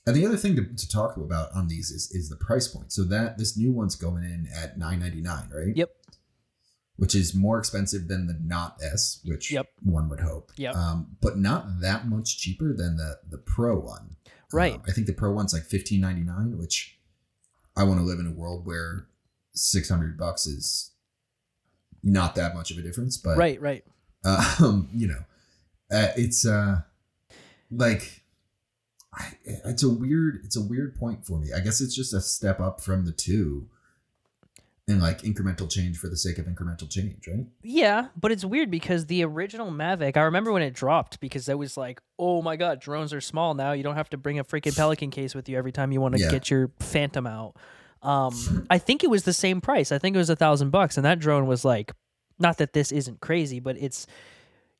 B: and the other thing to, to talk about on these is is the price point. So that this new one's going in at nine ninety nine, right?
A: Yep.
B: Which is more expensive than the Not S, which
A: Yep.
B: one would hope.
A: Yep.
B: Um, but not that much cheaper than the the Pro one.
A: Right.
B: Um, I think the Pro one's like fifteen ninety nine, which I want to live in a world where six hundred bucks is not that much of a difference. But
A: right. Right.
B: um, you know, uh, it's uh, like I, it's a weird, it's a weird point for me. I guess it's just a step up from the two, and like incremental change for the sake of incremental change, right?
A: Yeah, but it's weird because the original Mavic, I remember when it dropped because it was like, oh my god, drones are small now. You don't have to bring a freaking Pelican case with you every time you want to
B: Yeah.
A: get your Phantom out. Um, I think it was the same price. I think it was a thousand bucks, and that drone was like, not that this isn't crazy, but it's,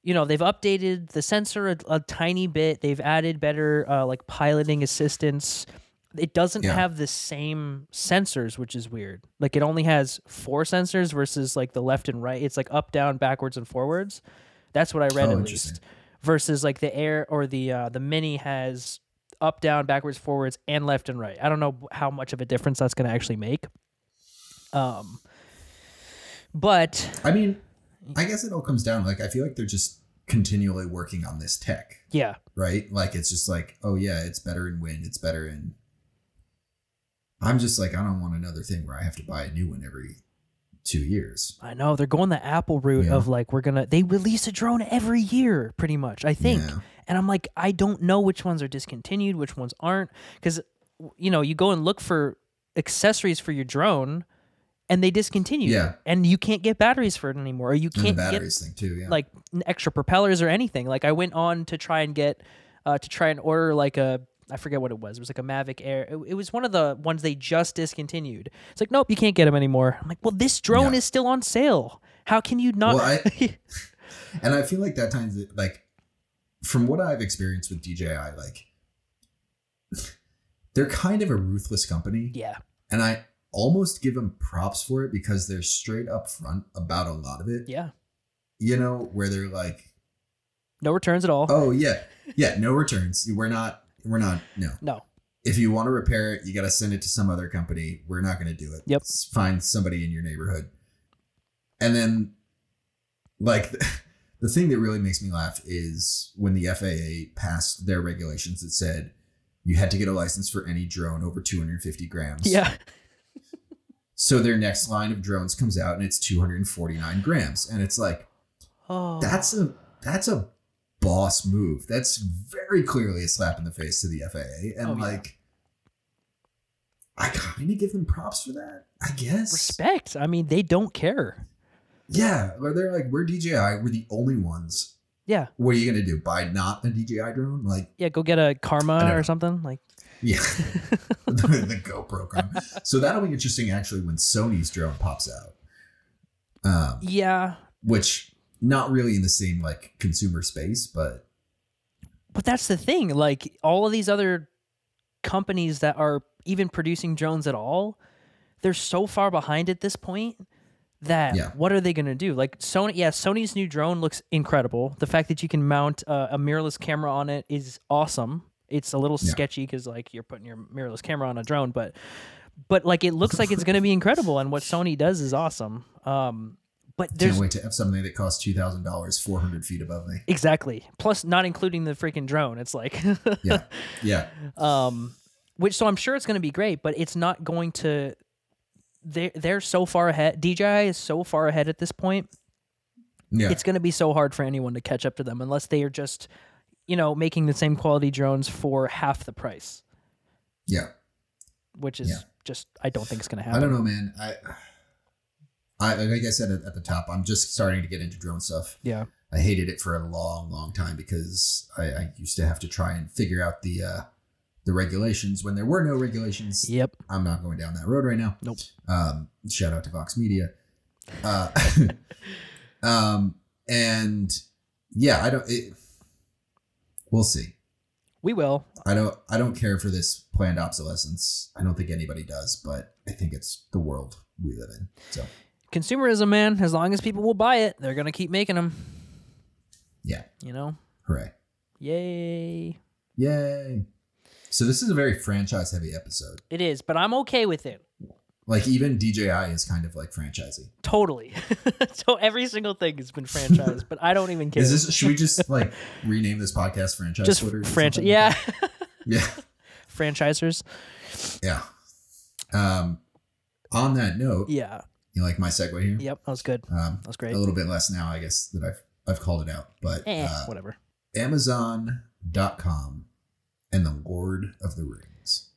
A: you know, they've updated the sensor a, a tiny bit. They've added better uh, like piloting assistance. It doesn't
B: Yeah.
A: have the same sensors, which is weird. Like it only has four sensors versus like the left and right. It's like up, down, backwards, and forwards. That's what I read
B: Oh,
A: at least. Versus like the air or the uh, the mini has up, down, backwards, forwards, and left and right. I don't know how much of a difference that's going to actually make. Um, but
B: I mean, I guess it all comes down. Like, I feel like they're just continually working on this tech,
A: yeah,
B: right? Like, it's just like, oh yeah, it's better in wind, it's better in. I'm just like, I don't want another thing where I have to buy a new one every two years.
A: I know they're going the Apple route
B: Yeah.
A: of like we're gonna they release a drone every year, pretty much. I think.
B: Yeah.
A: And I'm like, I don't know which ones are discontinued, which ones aren't, because you know you go and look for accessories for your drone, and they discontinue.
B: Yeah.
A: And you can't get batteries for it anymore, or you can't get
B: batteries thing too. Yeah.
A: like extra propellers or anything. Like I went on to try and get uh, to try and order like a I forget what it was. It was like a Mavic Air. It, it was one of the ones they just discontinued. It's like nope, you can't get them anymore. I'm like, well, this drone
B: Yeah.
A: is still on sale. How can you not?
B: Well, I- And I feel like that times it like from what I've experienced with DJI, like they're kind of a ruthless company.
A: yeah,
B: And I almost give them props for it because they're straight up front about a lot of it.
A: yeah,
B: You know, where they're like,
A: no returns at all.
B: Oh yeah. Yeah, no returns. We're not we're not no.
A: No,
B: If you want to repair it, you gotta send it to some other company. We're not gonna do it.
A: Yep.
B: S- Find somebody in your neighborhood. And then like the thing that really makes me laugh is when the FAA passed their regulations that said you had to get a license for any drone over 250 grams.
A: yeah,
B: So their next line of drones comes out and it's 249 grams. And it's like,
A: oh,
B: that's a that's a boss move. That's very clearly a slap in the face to the FAA, and
A: Oh, yeah.
B: like, I kind of give them props for that. I guess.
A: Respect. I mean, they don't care.
B: Yeah, where they're like, we're DJI. We're the only ones.
A: Yeah.
B: What are you gonna do? Buy not a DJI drone? Like,
A: Yeah, go get a karma or something. Like
B: yeah, the, the GoPro. Cam. So that'll be interesting actually when Sony's drone pops out. Um,
A: Yeah.
B: which not really in the same like consumer space, but
A: But that's the thing. Like all of these other companies that are even producing drones at all, they're so far behind at this point that
B: Yeah.
A: what are they going to do? Like Sony, yeah, Sony's new drone looks incredible. The fact that you can mount uh, a mirrorless camera on it is awesome. It's a little
B: Yeah.
A: sketchy because like you're putting your mirrorless camera on a drone, but but like it looks like it's going to be incredible, and what Sony does is awesome. Um, but there's
B: can't wait to have something that costs two thousand dollars, four hundred feet above me.
A: exactly plus not including the freaking drone. It's like
B: Yeah, yeah,
A: um which so i'm sure it's going to be great but it's not going to they're, they're so far ahead dji is so far ahead at this point
B: yeah.
A: it's going to be so hard for anyone to catch up to them unless they are just you know making the same quality drones for half the price
B: yeah.
A: which is
B: Yeah.
A: just i don't think it's going to happen.
B: I don't know, man. I, I like I said at, the top, I'm just starting to get into drone stuff.
A: yeah
B: I hated it for a long, long time because I, I used to have to try and figure out the uh, the regulations when there were no regulations.
A: yep
B: I'm not going down that road right now.
A: Nope.
B: Um, shout out to Vox Media. Uh, um, and yeah, I don't. It, we'll see.
A: we will
B: I don't. I don't care for this planned obsolescence. I don't think anybody does, but I think it's the world we live in. So
A: consumerism man as long as people will buy it they're going to keep making them
B: yeah,
A: you know
B: hooray,
A: yay
B: yay! So this is a very franchise heavy episode.
A: it is but i'm okay with it
B: Like even DJI is kind of like franchising.
A: Totally. so every single thing has been franchised, but I don't even care.
B: Is this? Should we just like rename this podcast franchise?
A: just
B: Twitter
A: franchise? Yeah,
B: yeah,
A: franchisers.
B: yeah. Um, on that note,
A: Yeah.
B: You like my segue here?
A: Yep. That was good.
B: Um,
A: That was great.
B: a little bit less now, I guess that I've I've called it out, but
A: Eh,
B: uh,
A: whatever.
B: Amazon.com and the Lord of the Rings.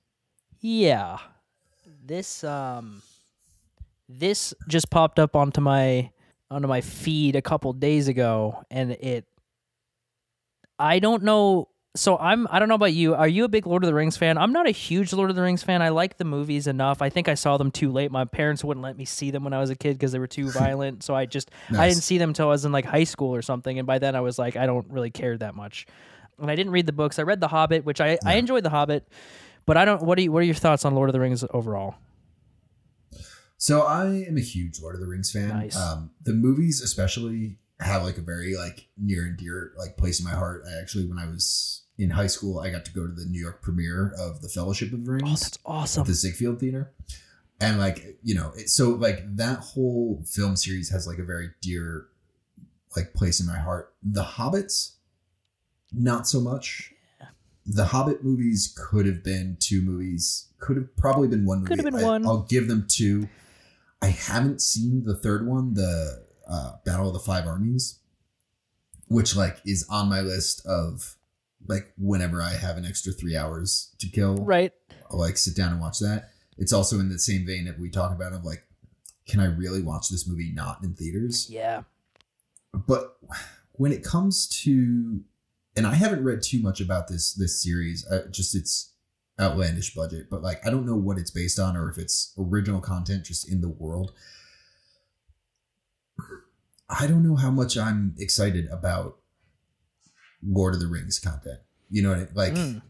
A: Yeah. This um, this just popped up onto my onto my feed a couple days ago, and it. I don't know. So I'm. I don't know about you. Are you a big Lord of the Rings fan? I'm not a huge Lord of the Rings fan. I like the movies enough. I think I saw them too late. My parents wouldn't let me see them when I was a kid because they were too violent. So I just I didn't see them until I was in like high school or something. And by then I was like, I don't really care that much. And I didn't read the books. I read The Hobbit, which I, I enjoyed The Hobbit, but I don't. What are you, What are your thoughts on Lord of the Rings overall?
B: So I am a huge Lord of the Rings fan.
A: Nice.
B: Um, the movies, especially, have like a very like near and dear like place in my heart. I actually, when I was in high school, I got to go to the New York premiere of the Fellowship of the
A: Oh, that's awesome.
B: the Ziegfeld Theater, and like you know, it, so like that whole film series has like a very dear like place in my heart. The Hobbits, not so much. The Hobbit movies could have been two movies. Could have probably been one movie.
A: Could have been
B: I-
A: one.
B: I'll give them two. I haven't seen the third one, the uh, Battle of the Five Armies, which like is on my list of like whenever I have an extra three hours to kill,
A: right.
B: I'll like sit down and watch that. It's also in the same vein that we talk about of like, can I really watch this movie not in theaters?
A: Yeah.
B: But when it comes to, and I haven't read too much about this this series, uh, just its outlandish budget, but like I don't know what it's based on or if it's original content just in the world. I don't know how much I'm excited about Lord of the Rings content. You know what I mean? like?
A: Mm.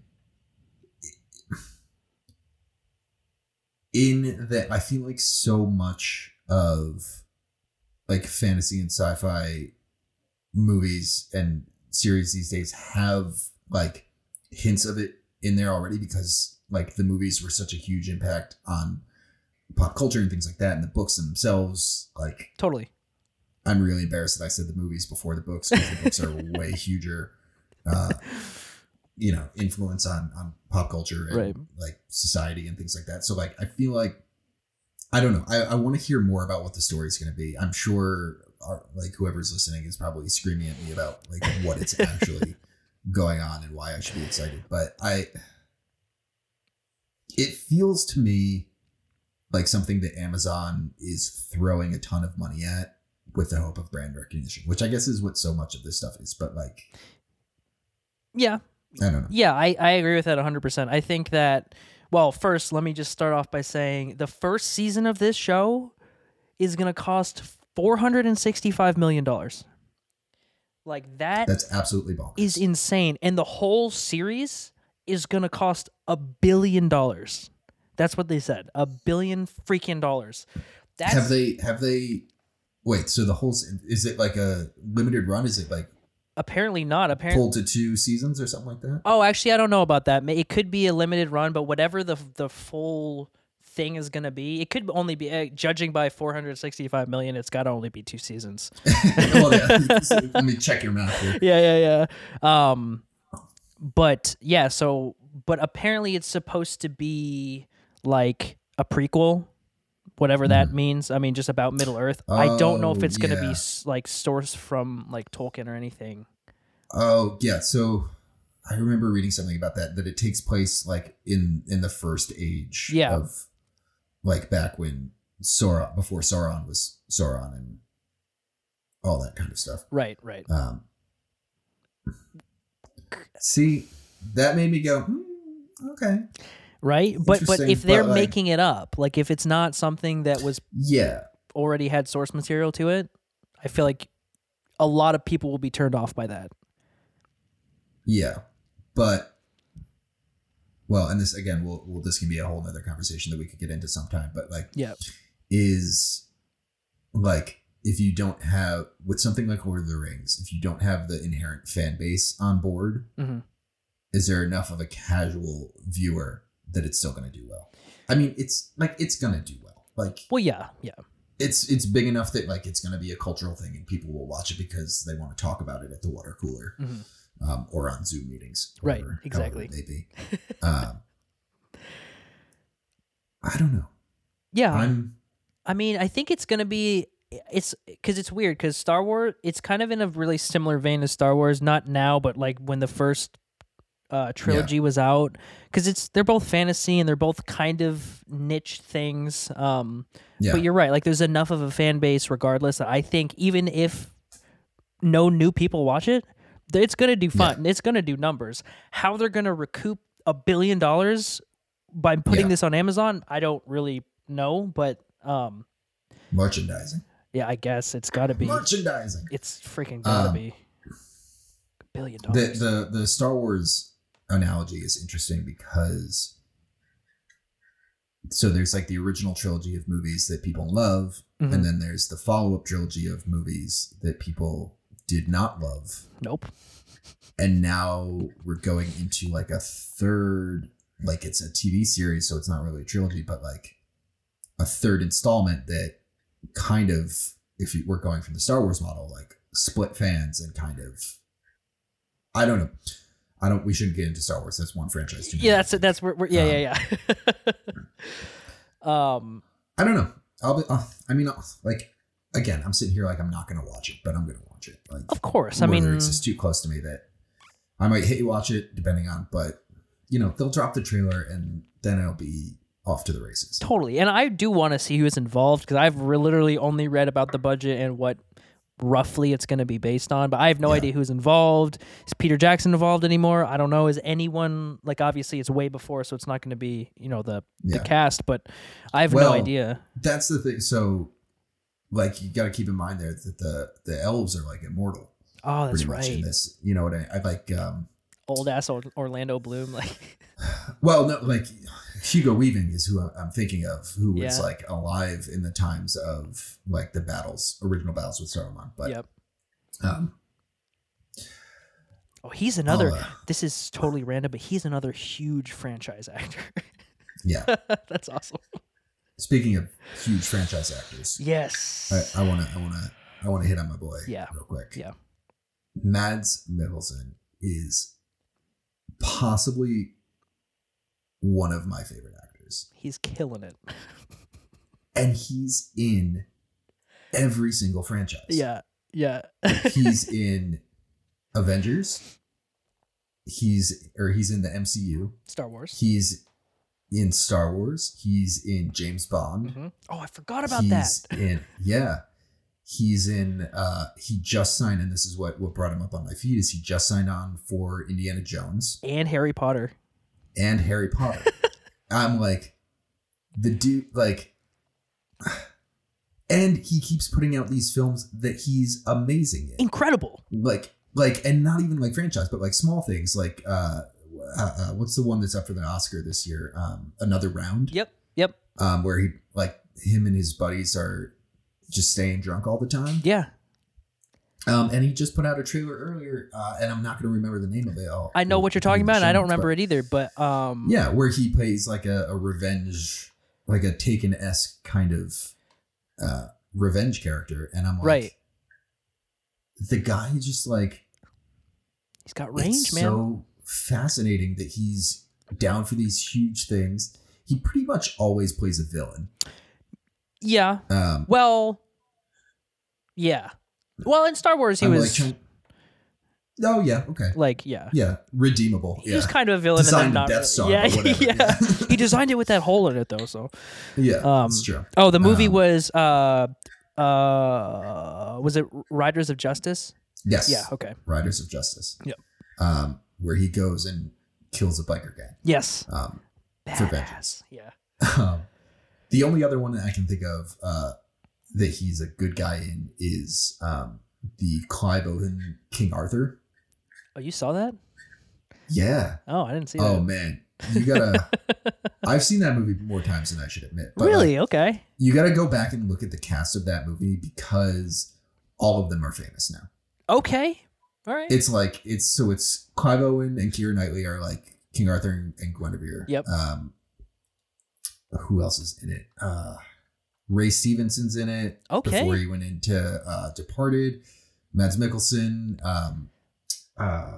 B: in that I feel like so much of like fantasy and sci-fi movies and series these days have like hints of it in there already because like the movies were such a huge impact on pop culture and things like that and the books themselves like
A: Totally.
B: I'm really embarrassed that I said the movies before the books because the books are way huger uh you know influence on on pop culture and
A: Right.
B: like society and things like that so like i feel like i don't know i, I want to hear more about what the story is going to be i'm sure are like whoever's listening is probably screaming at me about like what it's actually going on and why I should be excited. But I, it feels to me like something that Amazon is throwing a ton of money at with the hope of brand recognition, which I guess is what so much of this stuff is. But like,
A: Yeah,
B: I don't know.
A: Yeah, I, I agree with that 100%. I think that, well, first, let me just start off by saying the first season of this show is going to cost $465 million. Like, that
B: That's absolutely bonkers.
A: is insane. And the whole series is going to cost a billion dollars. That's what they said. A billion freaking dollars. That's,
B: have they have they wait so the whole is it like a limited run is it like
A: apparently not. Apparently,
B: full to two seasons or something like that
A: Oh, actually, I don't know about that. It could be a limited run, but whatever the the full thing is going to be, it could only be uh, judging by 465 million. It's got to only be two seasons.
B: well, yeah. Let me check your math here
A: yeah, yeah, yeah. Um, but yeah, so but apparently it's supposed to be like a prequel, whatever that means. I mean, just about Middle Earth. I don't know if
B: Oh,
A: it's going to be
B: yeah.
A: like sourced from like Tolkien or anything.
B: oh yeah so i remember reading something about that that it takes place like in in the first age
A: Yeah.
B: of like back when sauron before sauron was sauron and all that kind of stuff
A: Right, right.
B: Um, see, that made me go, hmm, okay,
A: Right, but but if they're
B: but, like-
A: making it up, like if it's not something that was
B: yeah,
A: already had source material to it, I feel like a lot of people will be turned off by that.
B: yeah, but well, and this again, will will this can be a whole nother conversation that we could get into sometime, but like,
A: Yeah.
B: is like if you don't have with something like Lord of the Rings, if you don't have the inherent fan base on board,
A: Mhm.
B: is there enough of a casual viewer that it's still going to do well? I mean, it's like it's going to do well, like.
A: Well, yeah, yeah,
B: it's it's big enough that like it's going to be a cultural thing and people will watch it because they want to talk about it at the water cooler
A: Mhm.
B: um, or on Zoom meetings.
A: Right, exactly.
B: however it may be. um, I don't know.
A: yeah.
B: I'm
A: I mean, I think it's gonna be it's because it's weird because Star Wars it's kind of in a really similar vein as Star Wars. Not now, but like when the first uh, trilogy was out, because it's they're both fantasy and they're both kind of niche things. Um,
B: yeah.
A: But you're right. Like, there's enough of a fan base, regardless. That I think even if no new people watch it, it's gonna do fun. It's gonna do numbers. How they're gonna recoup a billion dollars by putting
B: Yeah.
A: this on Amazon, I don't really know. But um,
B: merchandising.
A: yeah, I guess it's got to be.
B: Merchandising.
A: It's freaking gotta
B: Um,
A: be a billion
B: The
A: dollars.
B: the the Star Wars analogy is interesting because so there's like the original trilogy of movies that people love
A: Mhm.
B: and then there's the follow-up trilogy of movies that people did not love
A: nope.
B: and now we're going into like a third like it's a tv series so it's not really a trilogy but like a third installment that kind of if you, we're going from the star wars model like split fans and kind of i don't know i don't we shouldn't get into star wars that's one franchise too.
A: Yeah, that's. That's where. We're, yeah,
B: Um,
A: yeah, yeah. um.
B: i don't know i'll be uh, i mean uh, like again i'm sitting here like i'm not gonna watch it but i'm gonna watch it like
A: Of course. I
B: Lord of the
A: mean,
B: it's just too close to me that I might hate watch it depending on, but you know they'll drop the trailer and then it'll be off to the races.
A: Totally. And I do want to see who's involved because I've re- literally only read about the budget and what roughly it's going to be based on, but I have no
B: Yeah.
A: idea who's involved. Is Peter Jackson involved anymore? I don't know. Is anyone like obviously it's way before, so it's not going to be you know the the cast, but I have
B: Well,
A: no idea.
B: That's the thing. So, like, you got to keep in mind there that the the elves are like immortal.
A: Oh, that's
B: pretty much in
A: right.
B: this. You know what I, I like? um
A: Old ass Orlando Bloom. Like,
B: Well, no, like Hugo Weaving is who I'm thinking of, who was like alive in the times of like the battles, original battles with Saruman. But
A: yep.
B: um,
A: Oh, he's another.
B: Uh,
A: this is totally random, but he's another huge franchise actor.
B: yeah.
A: that's awesome.
B: Speaking of huge franchise actors,
A: Yes.
B: I want to, I want to, I want to hit on my boy,
A: Yeah.
B: real quick.
A: Yeah.
B: Mads Mikkelsen is possibly one of my favorite actors,
A: he's killing it.
B: and he's in every single franchise.
A: Yeah. Yeah.
B: he's in Avengers. He's or he's in the MCU.
A: Star Wars.
B: He's in Star Wars. He's in James Bond.
A: Mhm. Oh, I forgot about
B: he's
A: that.
B: in yeah. He's in uh he just signed and this is what what brought him up on my feed is he just signed on for Indiana Jones
A: And Harry Potter.
B: And Harry Potter. I'm like the dude like and he keeps putting out these films that he's amazing in.
A: Incredible.
B: like like and not even like franchise but like small things like uh, uh, uh what's the one that's up for the oscar this year um another round
A: Yep. Yep.
B: um where he like him and his buddies are just staying drunk all the time
A: Yeah.
B: Um and he just put out a trailer earlier uh and i'm not gonna remember the name of it I'll-
A: I know what you're talking
B: give you the
A: about. and I don't remember
B: but-
A: it either, but um
B: yeah where he plays like a, a revenge like a taken-esque kind of uh revenge character and i'm like
A: Right.
B: the guy just like
A: he's got range, man.
B: so fascinating that he's down for these huge things. He pretty much always plays a villain.
A: yeah.
B: Um,
A: Well, yeah. Well, in Star Wars, he
B: I'm
A: was
B: like oh yeah, okay,
A: like, yeah.
B: yeah, redeemable.
A: He
B: Yeah,
A: was kind of a villain.
B: Designed
A: and
B: Death Star,
A: Yeah, yeah.
B: yeah.
A: he designed it with that hole in it, though. So,
B: yeah,
A: um,
B: that's true.
A: oh, the movie
B: Um,
A: was uh, uh, was it Riders of Justice?
B: Yes,
A: Yeah. Okay.
B: Riders of Justice.
A: Yep.
B: Um, where he goes and kills a biker gang.
A: Yes.
B: Um, For vengeance.
A: Yeah.
B: um, the only other one that I can think of uh, that he's a good guy in is um, the Clive Owen King Arthur.
A: Oh, you saw that?
B: Yeah.
A: Oh, I didn't see
B: Oh
A: that.
B: man, you gotta. I've seen that movie more times than I should admit.
A: really?
B: like,
A: okay.
B: you gotta go back and look at the cast of that movie because all of them are famous now.
A: Okay. All right.
B: It's like it's so it's Clive Owen and Keira Knightley are like King Arthur and, and Guinevere.
A: Yep.
B: Um, who else is in it? Uh, Ray Stevenson's in it.
A: Okay.
B: Before he went into uh, Departed, Mads Mikkelsen. Um, uh,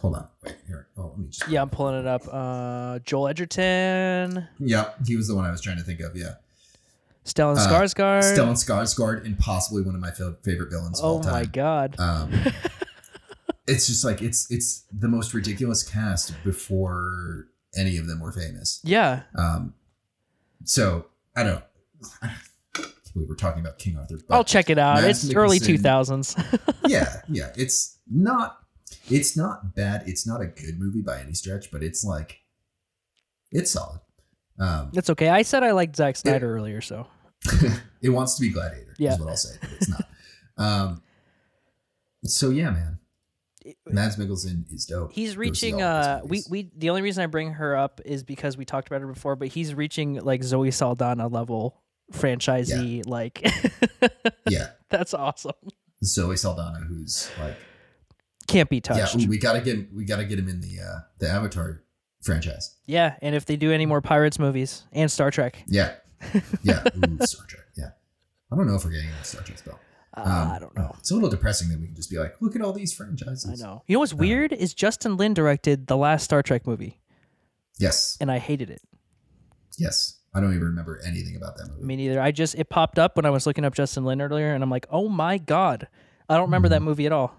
B: hold on, wait here. Oh, let me just.
A: yeah, I'm pulling it up. Uh, Joel Edgerton,
B: Yep, he was the one I was trying to think of. Yeah,
A: Stellan
B: Uh,
A: Skarsgård.
B: Stellan Skarsgård, and possibly one of my fa- favorite villains of
A: oh
B: all time.
A: my god.
B: Um, it's just like it's it's the most ridiculous cast before any of them were famous.
A: Yeah.
B: Um, so I don't. Believe we're talking about King Arthur.
A: I'll check it out.
B: Mads
A: it's early 2000s.
B: yeah, yeah. It's not. It's not bad. It's not a good movie by any stretch, but it's like, it's solid. Um,
A: It's okay. I said I liked Zack Snyder earlier, so
B: it wants to be Gladiator.
A: Yeah.
B: is what I'll say, but it's not. um, so yeah, man. Mads Mikkelsen is dope.
A: he's reaching.
B: all of his
A: Uh, we we the only reason I bring her up is because we talked about her before, but he's reaching like Zoe Saldana level franchisee. Like
B: yeah,
A: that's awesome.
B: Zoe Saldana, who's like,
A: Can't be
B: yeah,
A: touched.
B: ooh, we gotta get we gotta get him in the uh, the Avatar franchise.
A: Yeah, and if they do any more Pirates movies and Star Trek,
B: Yeah, yeah, ooh, Star Trek. Yeah, I don't know if we're getting into Star Trek spell.
A: Uh,
B: Um,
A: I don't know.
B: It's a little depressing that we can just be like, look at all these franchises.
A: I know. You know what's weird is Justin Lin directed the last Star Trek movie,
B: Yes,
A: and I hated it.
B: yes. I don't even remember anything about that movie.
A: Me neither. I just it popped up when I was looking up Justin Lin earlier, and I'm like, oh my god, I don't remember that
B: Mm-hmm.
A: movie at all.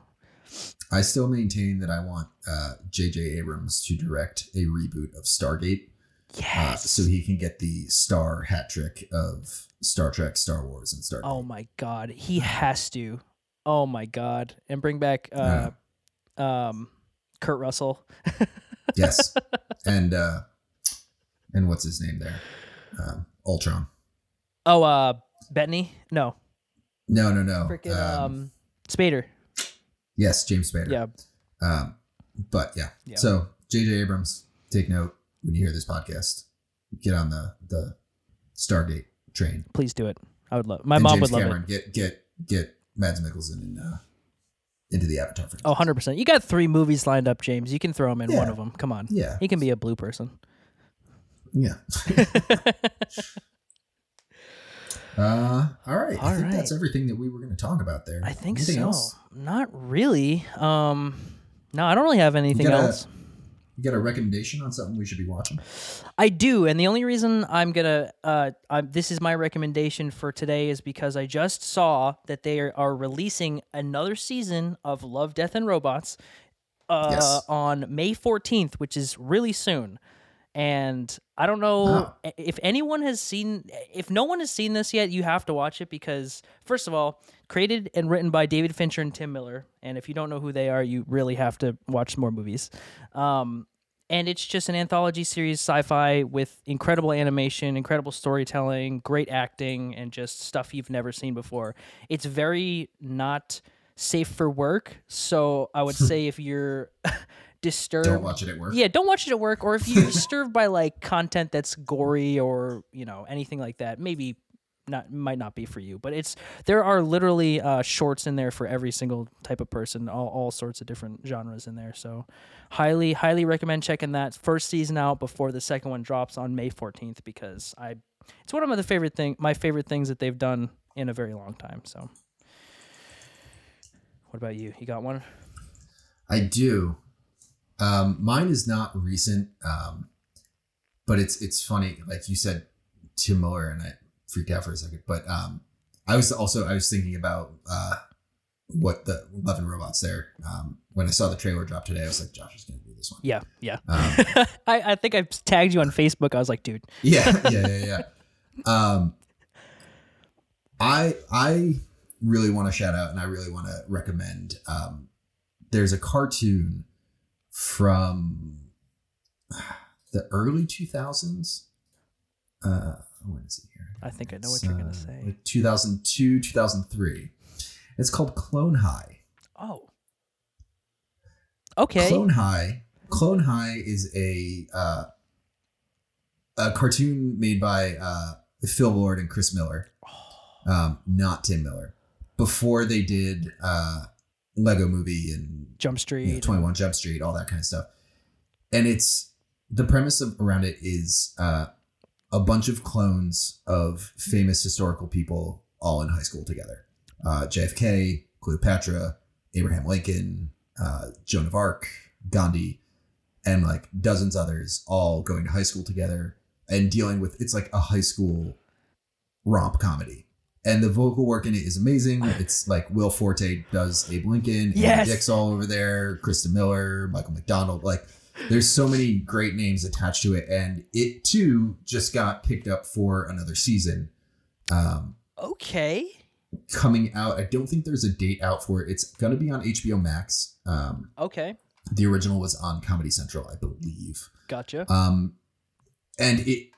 B: I still maintain that I want uh, J.J. Abrams to direct a reboot of Stargate, uh,
A: Yes.
B: so he can get the star hat trick of Star Trek, Star Wars, and Star.
A: oh my god, he has to. Oh my god, and bring back uh, um, Kurt Russell.
B: Yes, and uh, and what's his name there? Um, Ultron.
A: Oh, uh, Bettany? No,
B: No, no, no.
A: freaking
B: Um,
A: um, Spader.
B: yes, James Spader.
A: Yeah.
B: Um, but yeah.
A: Yeah.
B: So J.J. Abrams, take note when you hear this podcast. Get on the the Stargate train.
A: Please do it. I would love. My
B: and
A: mom
B: James
A: would love it.
B: Get get get Mads Mikkelsen in, uh, into the Avatar franchise.
A: Oh, 100 percent. You got three movies lined up, James. You can throw him in one of them. Come on.
B: Yeah.
A: He can be a blue person.
B: Yeah. uh, all right. I think
A: right.
B: that's everything that we were going to talk about there.
A: I think
B: Anything
A: so.
B: else?
A: Not really. Um, no, I don't really have anything
B: gotta-
A: else.
B: You got a recommendation on something we should be watching?
A: I do, and the only reason I'm gonna uh, I'm, this is my recommendation for today is because I just saw that they are, are releasing another season of Love, Death, and Robots uh,
B: Yes.
A: on May 14th, which is really soon. And I don't know i- if anyone has seen, if no one has seen this yet, you have to watch it because, first of all, created and written by David Fincher and Tim Miller. And if you don't know who they are, you really have to watch more movies. Um, and it's just an anthology series sci-fi with incredible animation incredible storytelling great acting and just stuff you've never seen before it's very not safe for work so i would say if you're disturbed
B: Don't watch it at work.
A: yeah don't watch it at work or if you're disturbed by like content that's gory or you know anything like that maybe not might not be for you but it's there are literally uh, shorts in there for every single type of person all, all sorts of different genres in there so highly highly recommend checking that first season out before the second one drops on may 14th because i it's one of my favorite thing my favorite things that they've done in a very long time so what about you you got one
B: I do. Um, mine is not recent, um, but it's it's funny. Like you said, Tim Miller, and I freaked out for a second. But um, I was also I was thinking about uh, what the Love and Robots there. Um, when I saw the trailer drop today, I was like, Josh is going to do this one.
A: yeah yeah
B: Um,
A: I, I think i tagged you on facebook i was like dude
B: yeah, yeah, yeah, yeah. Um, I I really want to shout out and I really want to recommend. Um, there's a cartoon from the early 2000s. Uh, what is it here?
A: i think i know what you're gonna
B: uh,
A: say
B: like 2002, 2003. It's called Clone High.
A: oh okay
B: Clone High. Clone High is a uh, a cartoon made by uh, Phil Lord and Chris Miller, um, not Tim Miller. Before they did uh, Lego Movie and
A: jump street
B: you know, Twenty One Jump Street, all that kind of stuff, and it's the premise of, around it is uh, a bunch of clones of famous historical people all in high school together. Uh, JFK, Cleopatra, Abraham Lincoln, uh, Joan of Arc, Gandhi, and like dozens others all going to high school together and dealing with it's like a high school romp comedy. And the vocal work in it is amazing. It's like Will Forte does Abe Lincoln,
A: Yes.
B: Dick's all over there, Christa Miller, Michael McDonald. Like there's so many great names attached to it. And it too just got picked up for another season. Um,
A: okay
B: coming out. I don't think there's a date out for it. It's gonna be on HBO Max. Um,
A: okay
B: the original was on Comedy Central, I believe.
A: gotcha
B: Um, and it,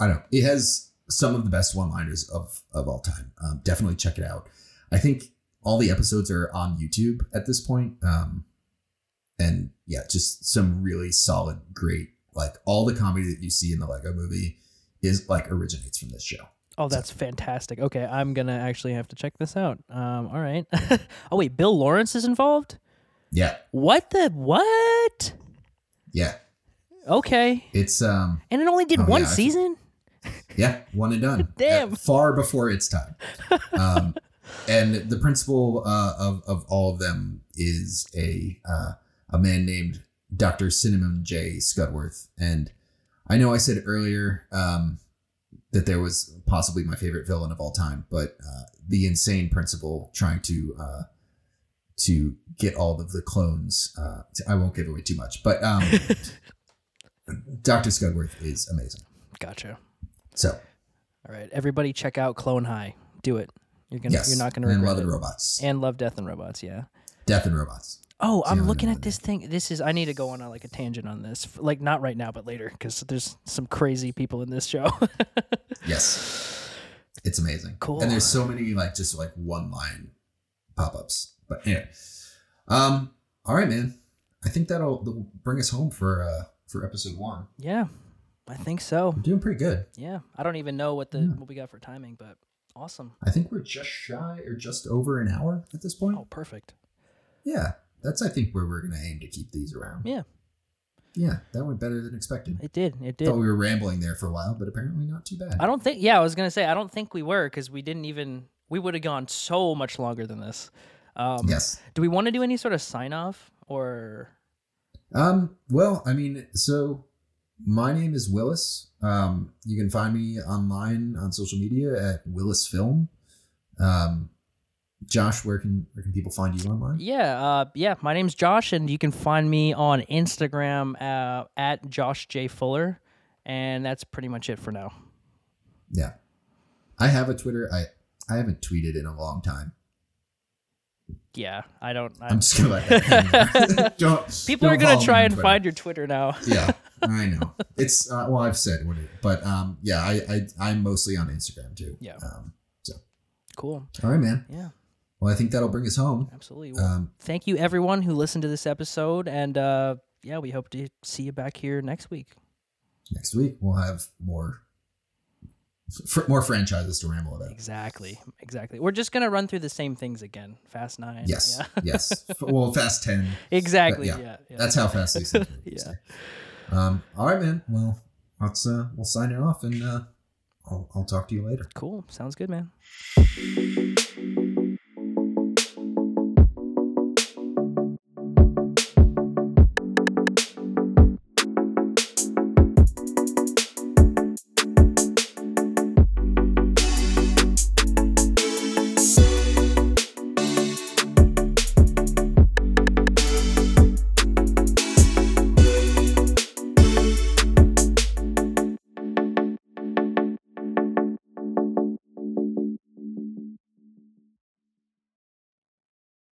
B: I don't know, it has some of the best one-liners of of all time. Um, definitely check it out. I think all the episodes are on YouTube at this point. Um, and yeah, just some really solid, great, like all the comedy that you see in the Lego Movie is like originates from this show.
A: Oh, that's fantastic. Okay, I'm gonna actually have to check this out. Um, all right. oh wait, Bill Lawrence is involved.
B: Yeah,
A: What the what?
B: yeah,
A: Okay,
B: it's um,
A: and it only did
B: Oh,
A: one
B: yeah,
A: season.
B: Yeah, one and done.
A: Damn.
B: Far before its time. Um, and the principal uh, of of all of them is a uh, a man named Dr. Cinnamon J. Scudworth. And I know I said earlier um, that there was possibly my favorite villain of all time, but uh, the insane principal trying to uh, to get all of the clones. Uh, I won't give away too much, but um, Dr. Scudworth is amazing.
A: Gotcha.
B: So
A: All right, everybody, check out Clone High. Do it. You're gonna.
B: yes,
A: You're not gonna
B: and love
A: it.
B: and robots,
A: and love Death and Robots. Yeah.
B: death and robots.
A: Oh,
B: See
A: I'm looking at this thing. This is. I need to go on a, like a tangent on this. Like not right now, but later, because there's some crazy people in this show.
B: Yes, it's amazing.
A: Cool.
B: And there's so many like just like one line pop ups. But anyway, um, all right, man. I think that'll, that'll bring us home for uh for episode one.
A: yeah, I think so.
B: We're doing pretty good.
A: Yeah, I don't even know what the
B: Yeah.
A: what we got for timing, but awesome.
B: I think we're just shy or just over an hour at this point.
A: Oh, perfect.
B: Yeah, that's I think where we're gonna aim to keep these around.
A: Yeah.
B: Yeah, that went better than expected.
A: It did. It did.
B: Thought we were rambling there for a while, but apparently not too bad.
A: I don't think. Yeah, I was gonna say I don't think we were because we didn't even. We would have gone so much longer than this. Um,
B: yes.
A: Do we want to do any sort of sign off or?
B: Um, well, I mean, so my name is Willis. Um, you can find me online on social media at Willis Film. Um, Josh, where can where can people find you online?
A: Yeah, uh, yeah. My name's Josh, and you can find me on Instagram uh, at Josh J Fuller, and that's pretty much it for now.
B: Yeah, I have a Twitter. I I haven't tweeted in a long time.
A: Yeah, I don't. I,
B: I'm just gonna let that hang there. don't,
A: people
B: don't
A: are gonna try and find your Twitter now.
B: yeah, I know. It's uh, well, I've said what it, but um, yeah, I, I I'm mostly on Instagram too.
A: Yeah.
B: Um,
A: Cool.
B: all right, man.
A: Yeah,
B: Well, I think that'll bring us home.
A: absolutely. Well,
B: Um,
A: thank you everyone who listened to this episode, and uh, yeah, we hope to see you back here next week.
B: next week we'll have more fr- more franchises to ramble about.
A: Exactly, exactly. We're just gonna run through the same things again. Fast Nine.
B: Yes,
A: Yeah.
B: yes. Well, Fast Ten.
A: exactly.
B: yeah,
A: Yeah. yeah.
B: That's how fast these things. Yeah. Um. All right, man. Well, let's uh, we'll sign it off, and uh, I'll I'll talk to you later.
A: cool. Sounds good, man.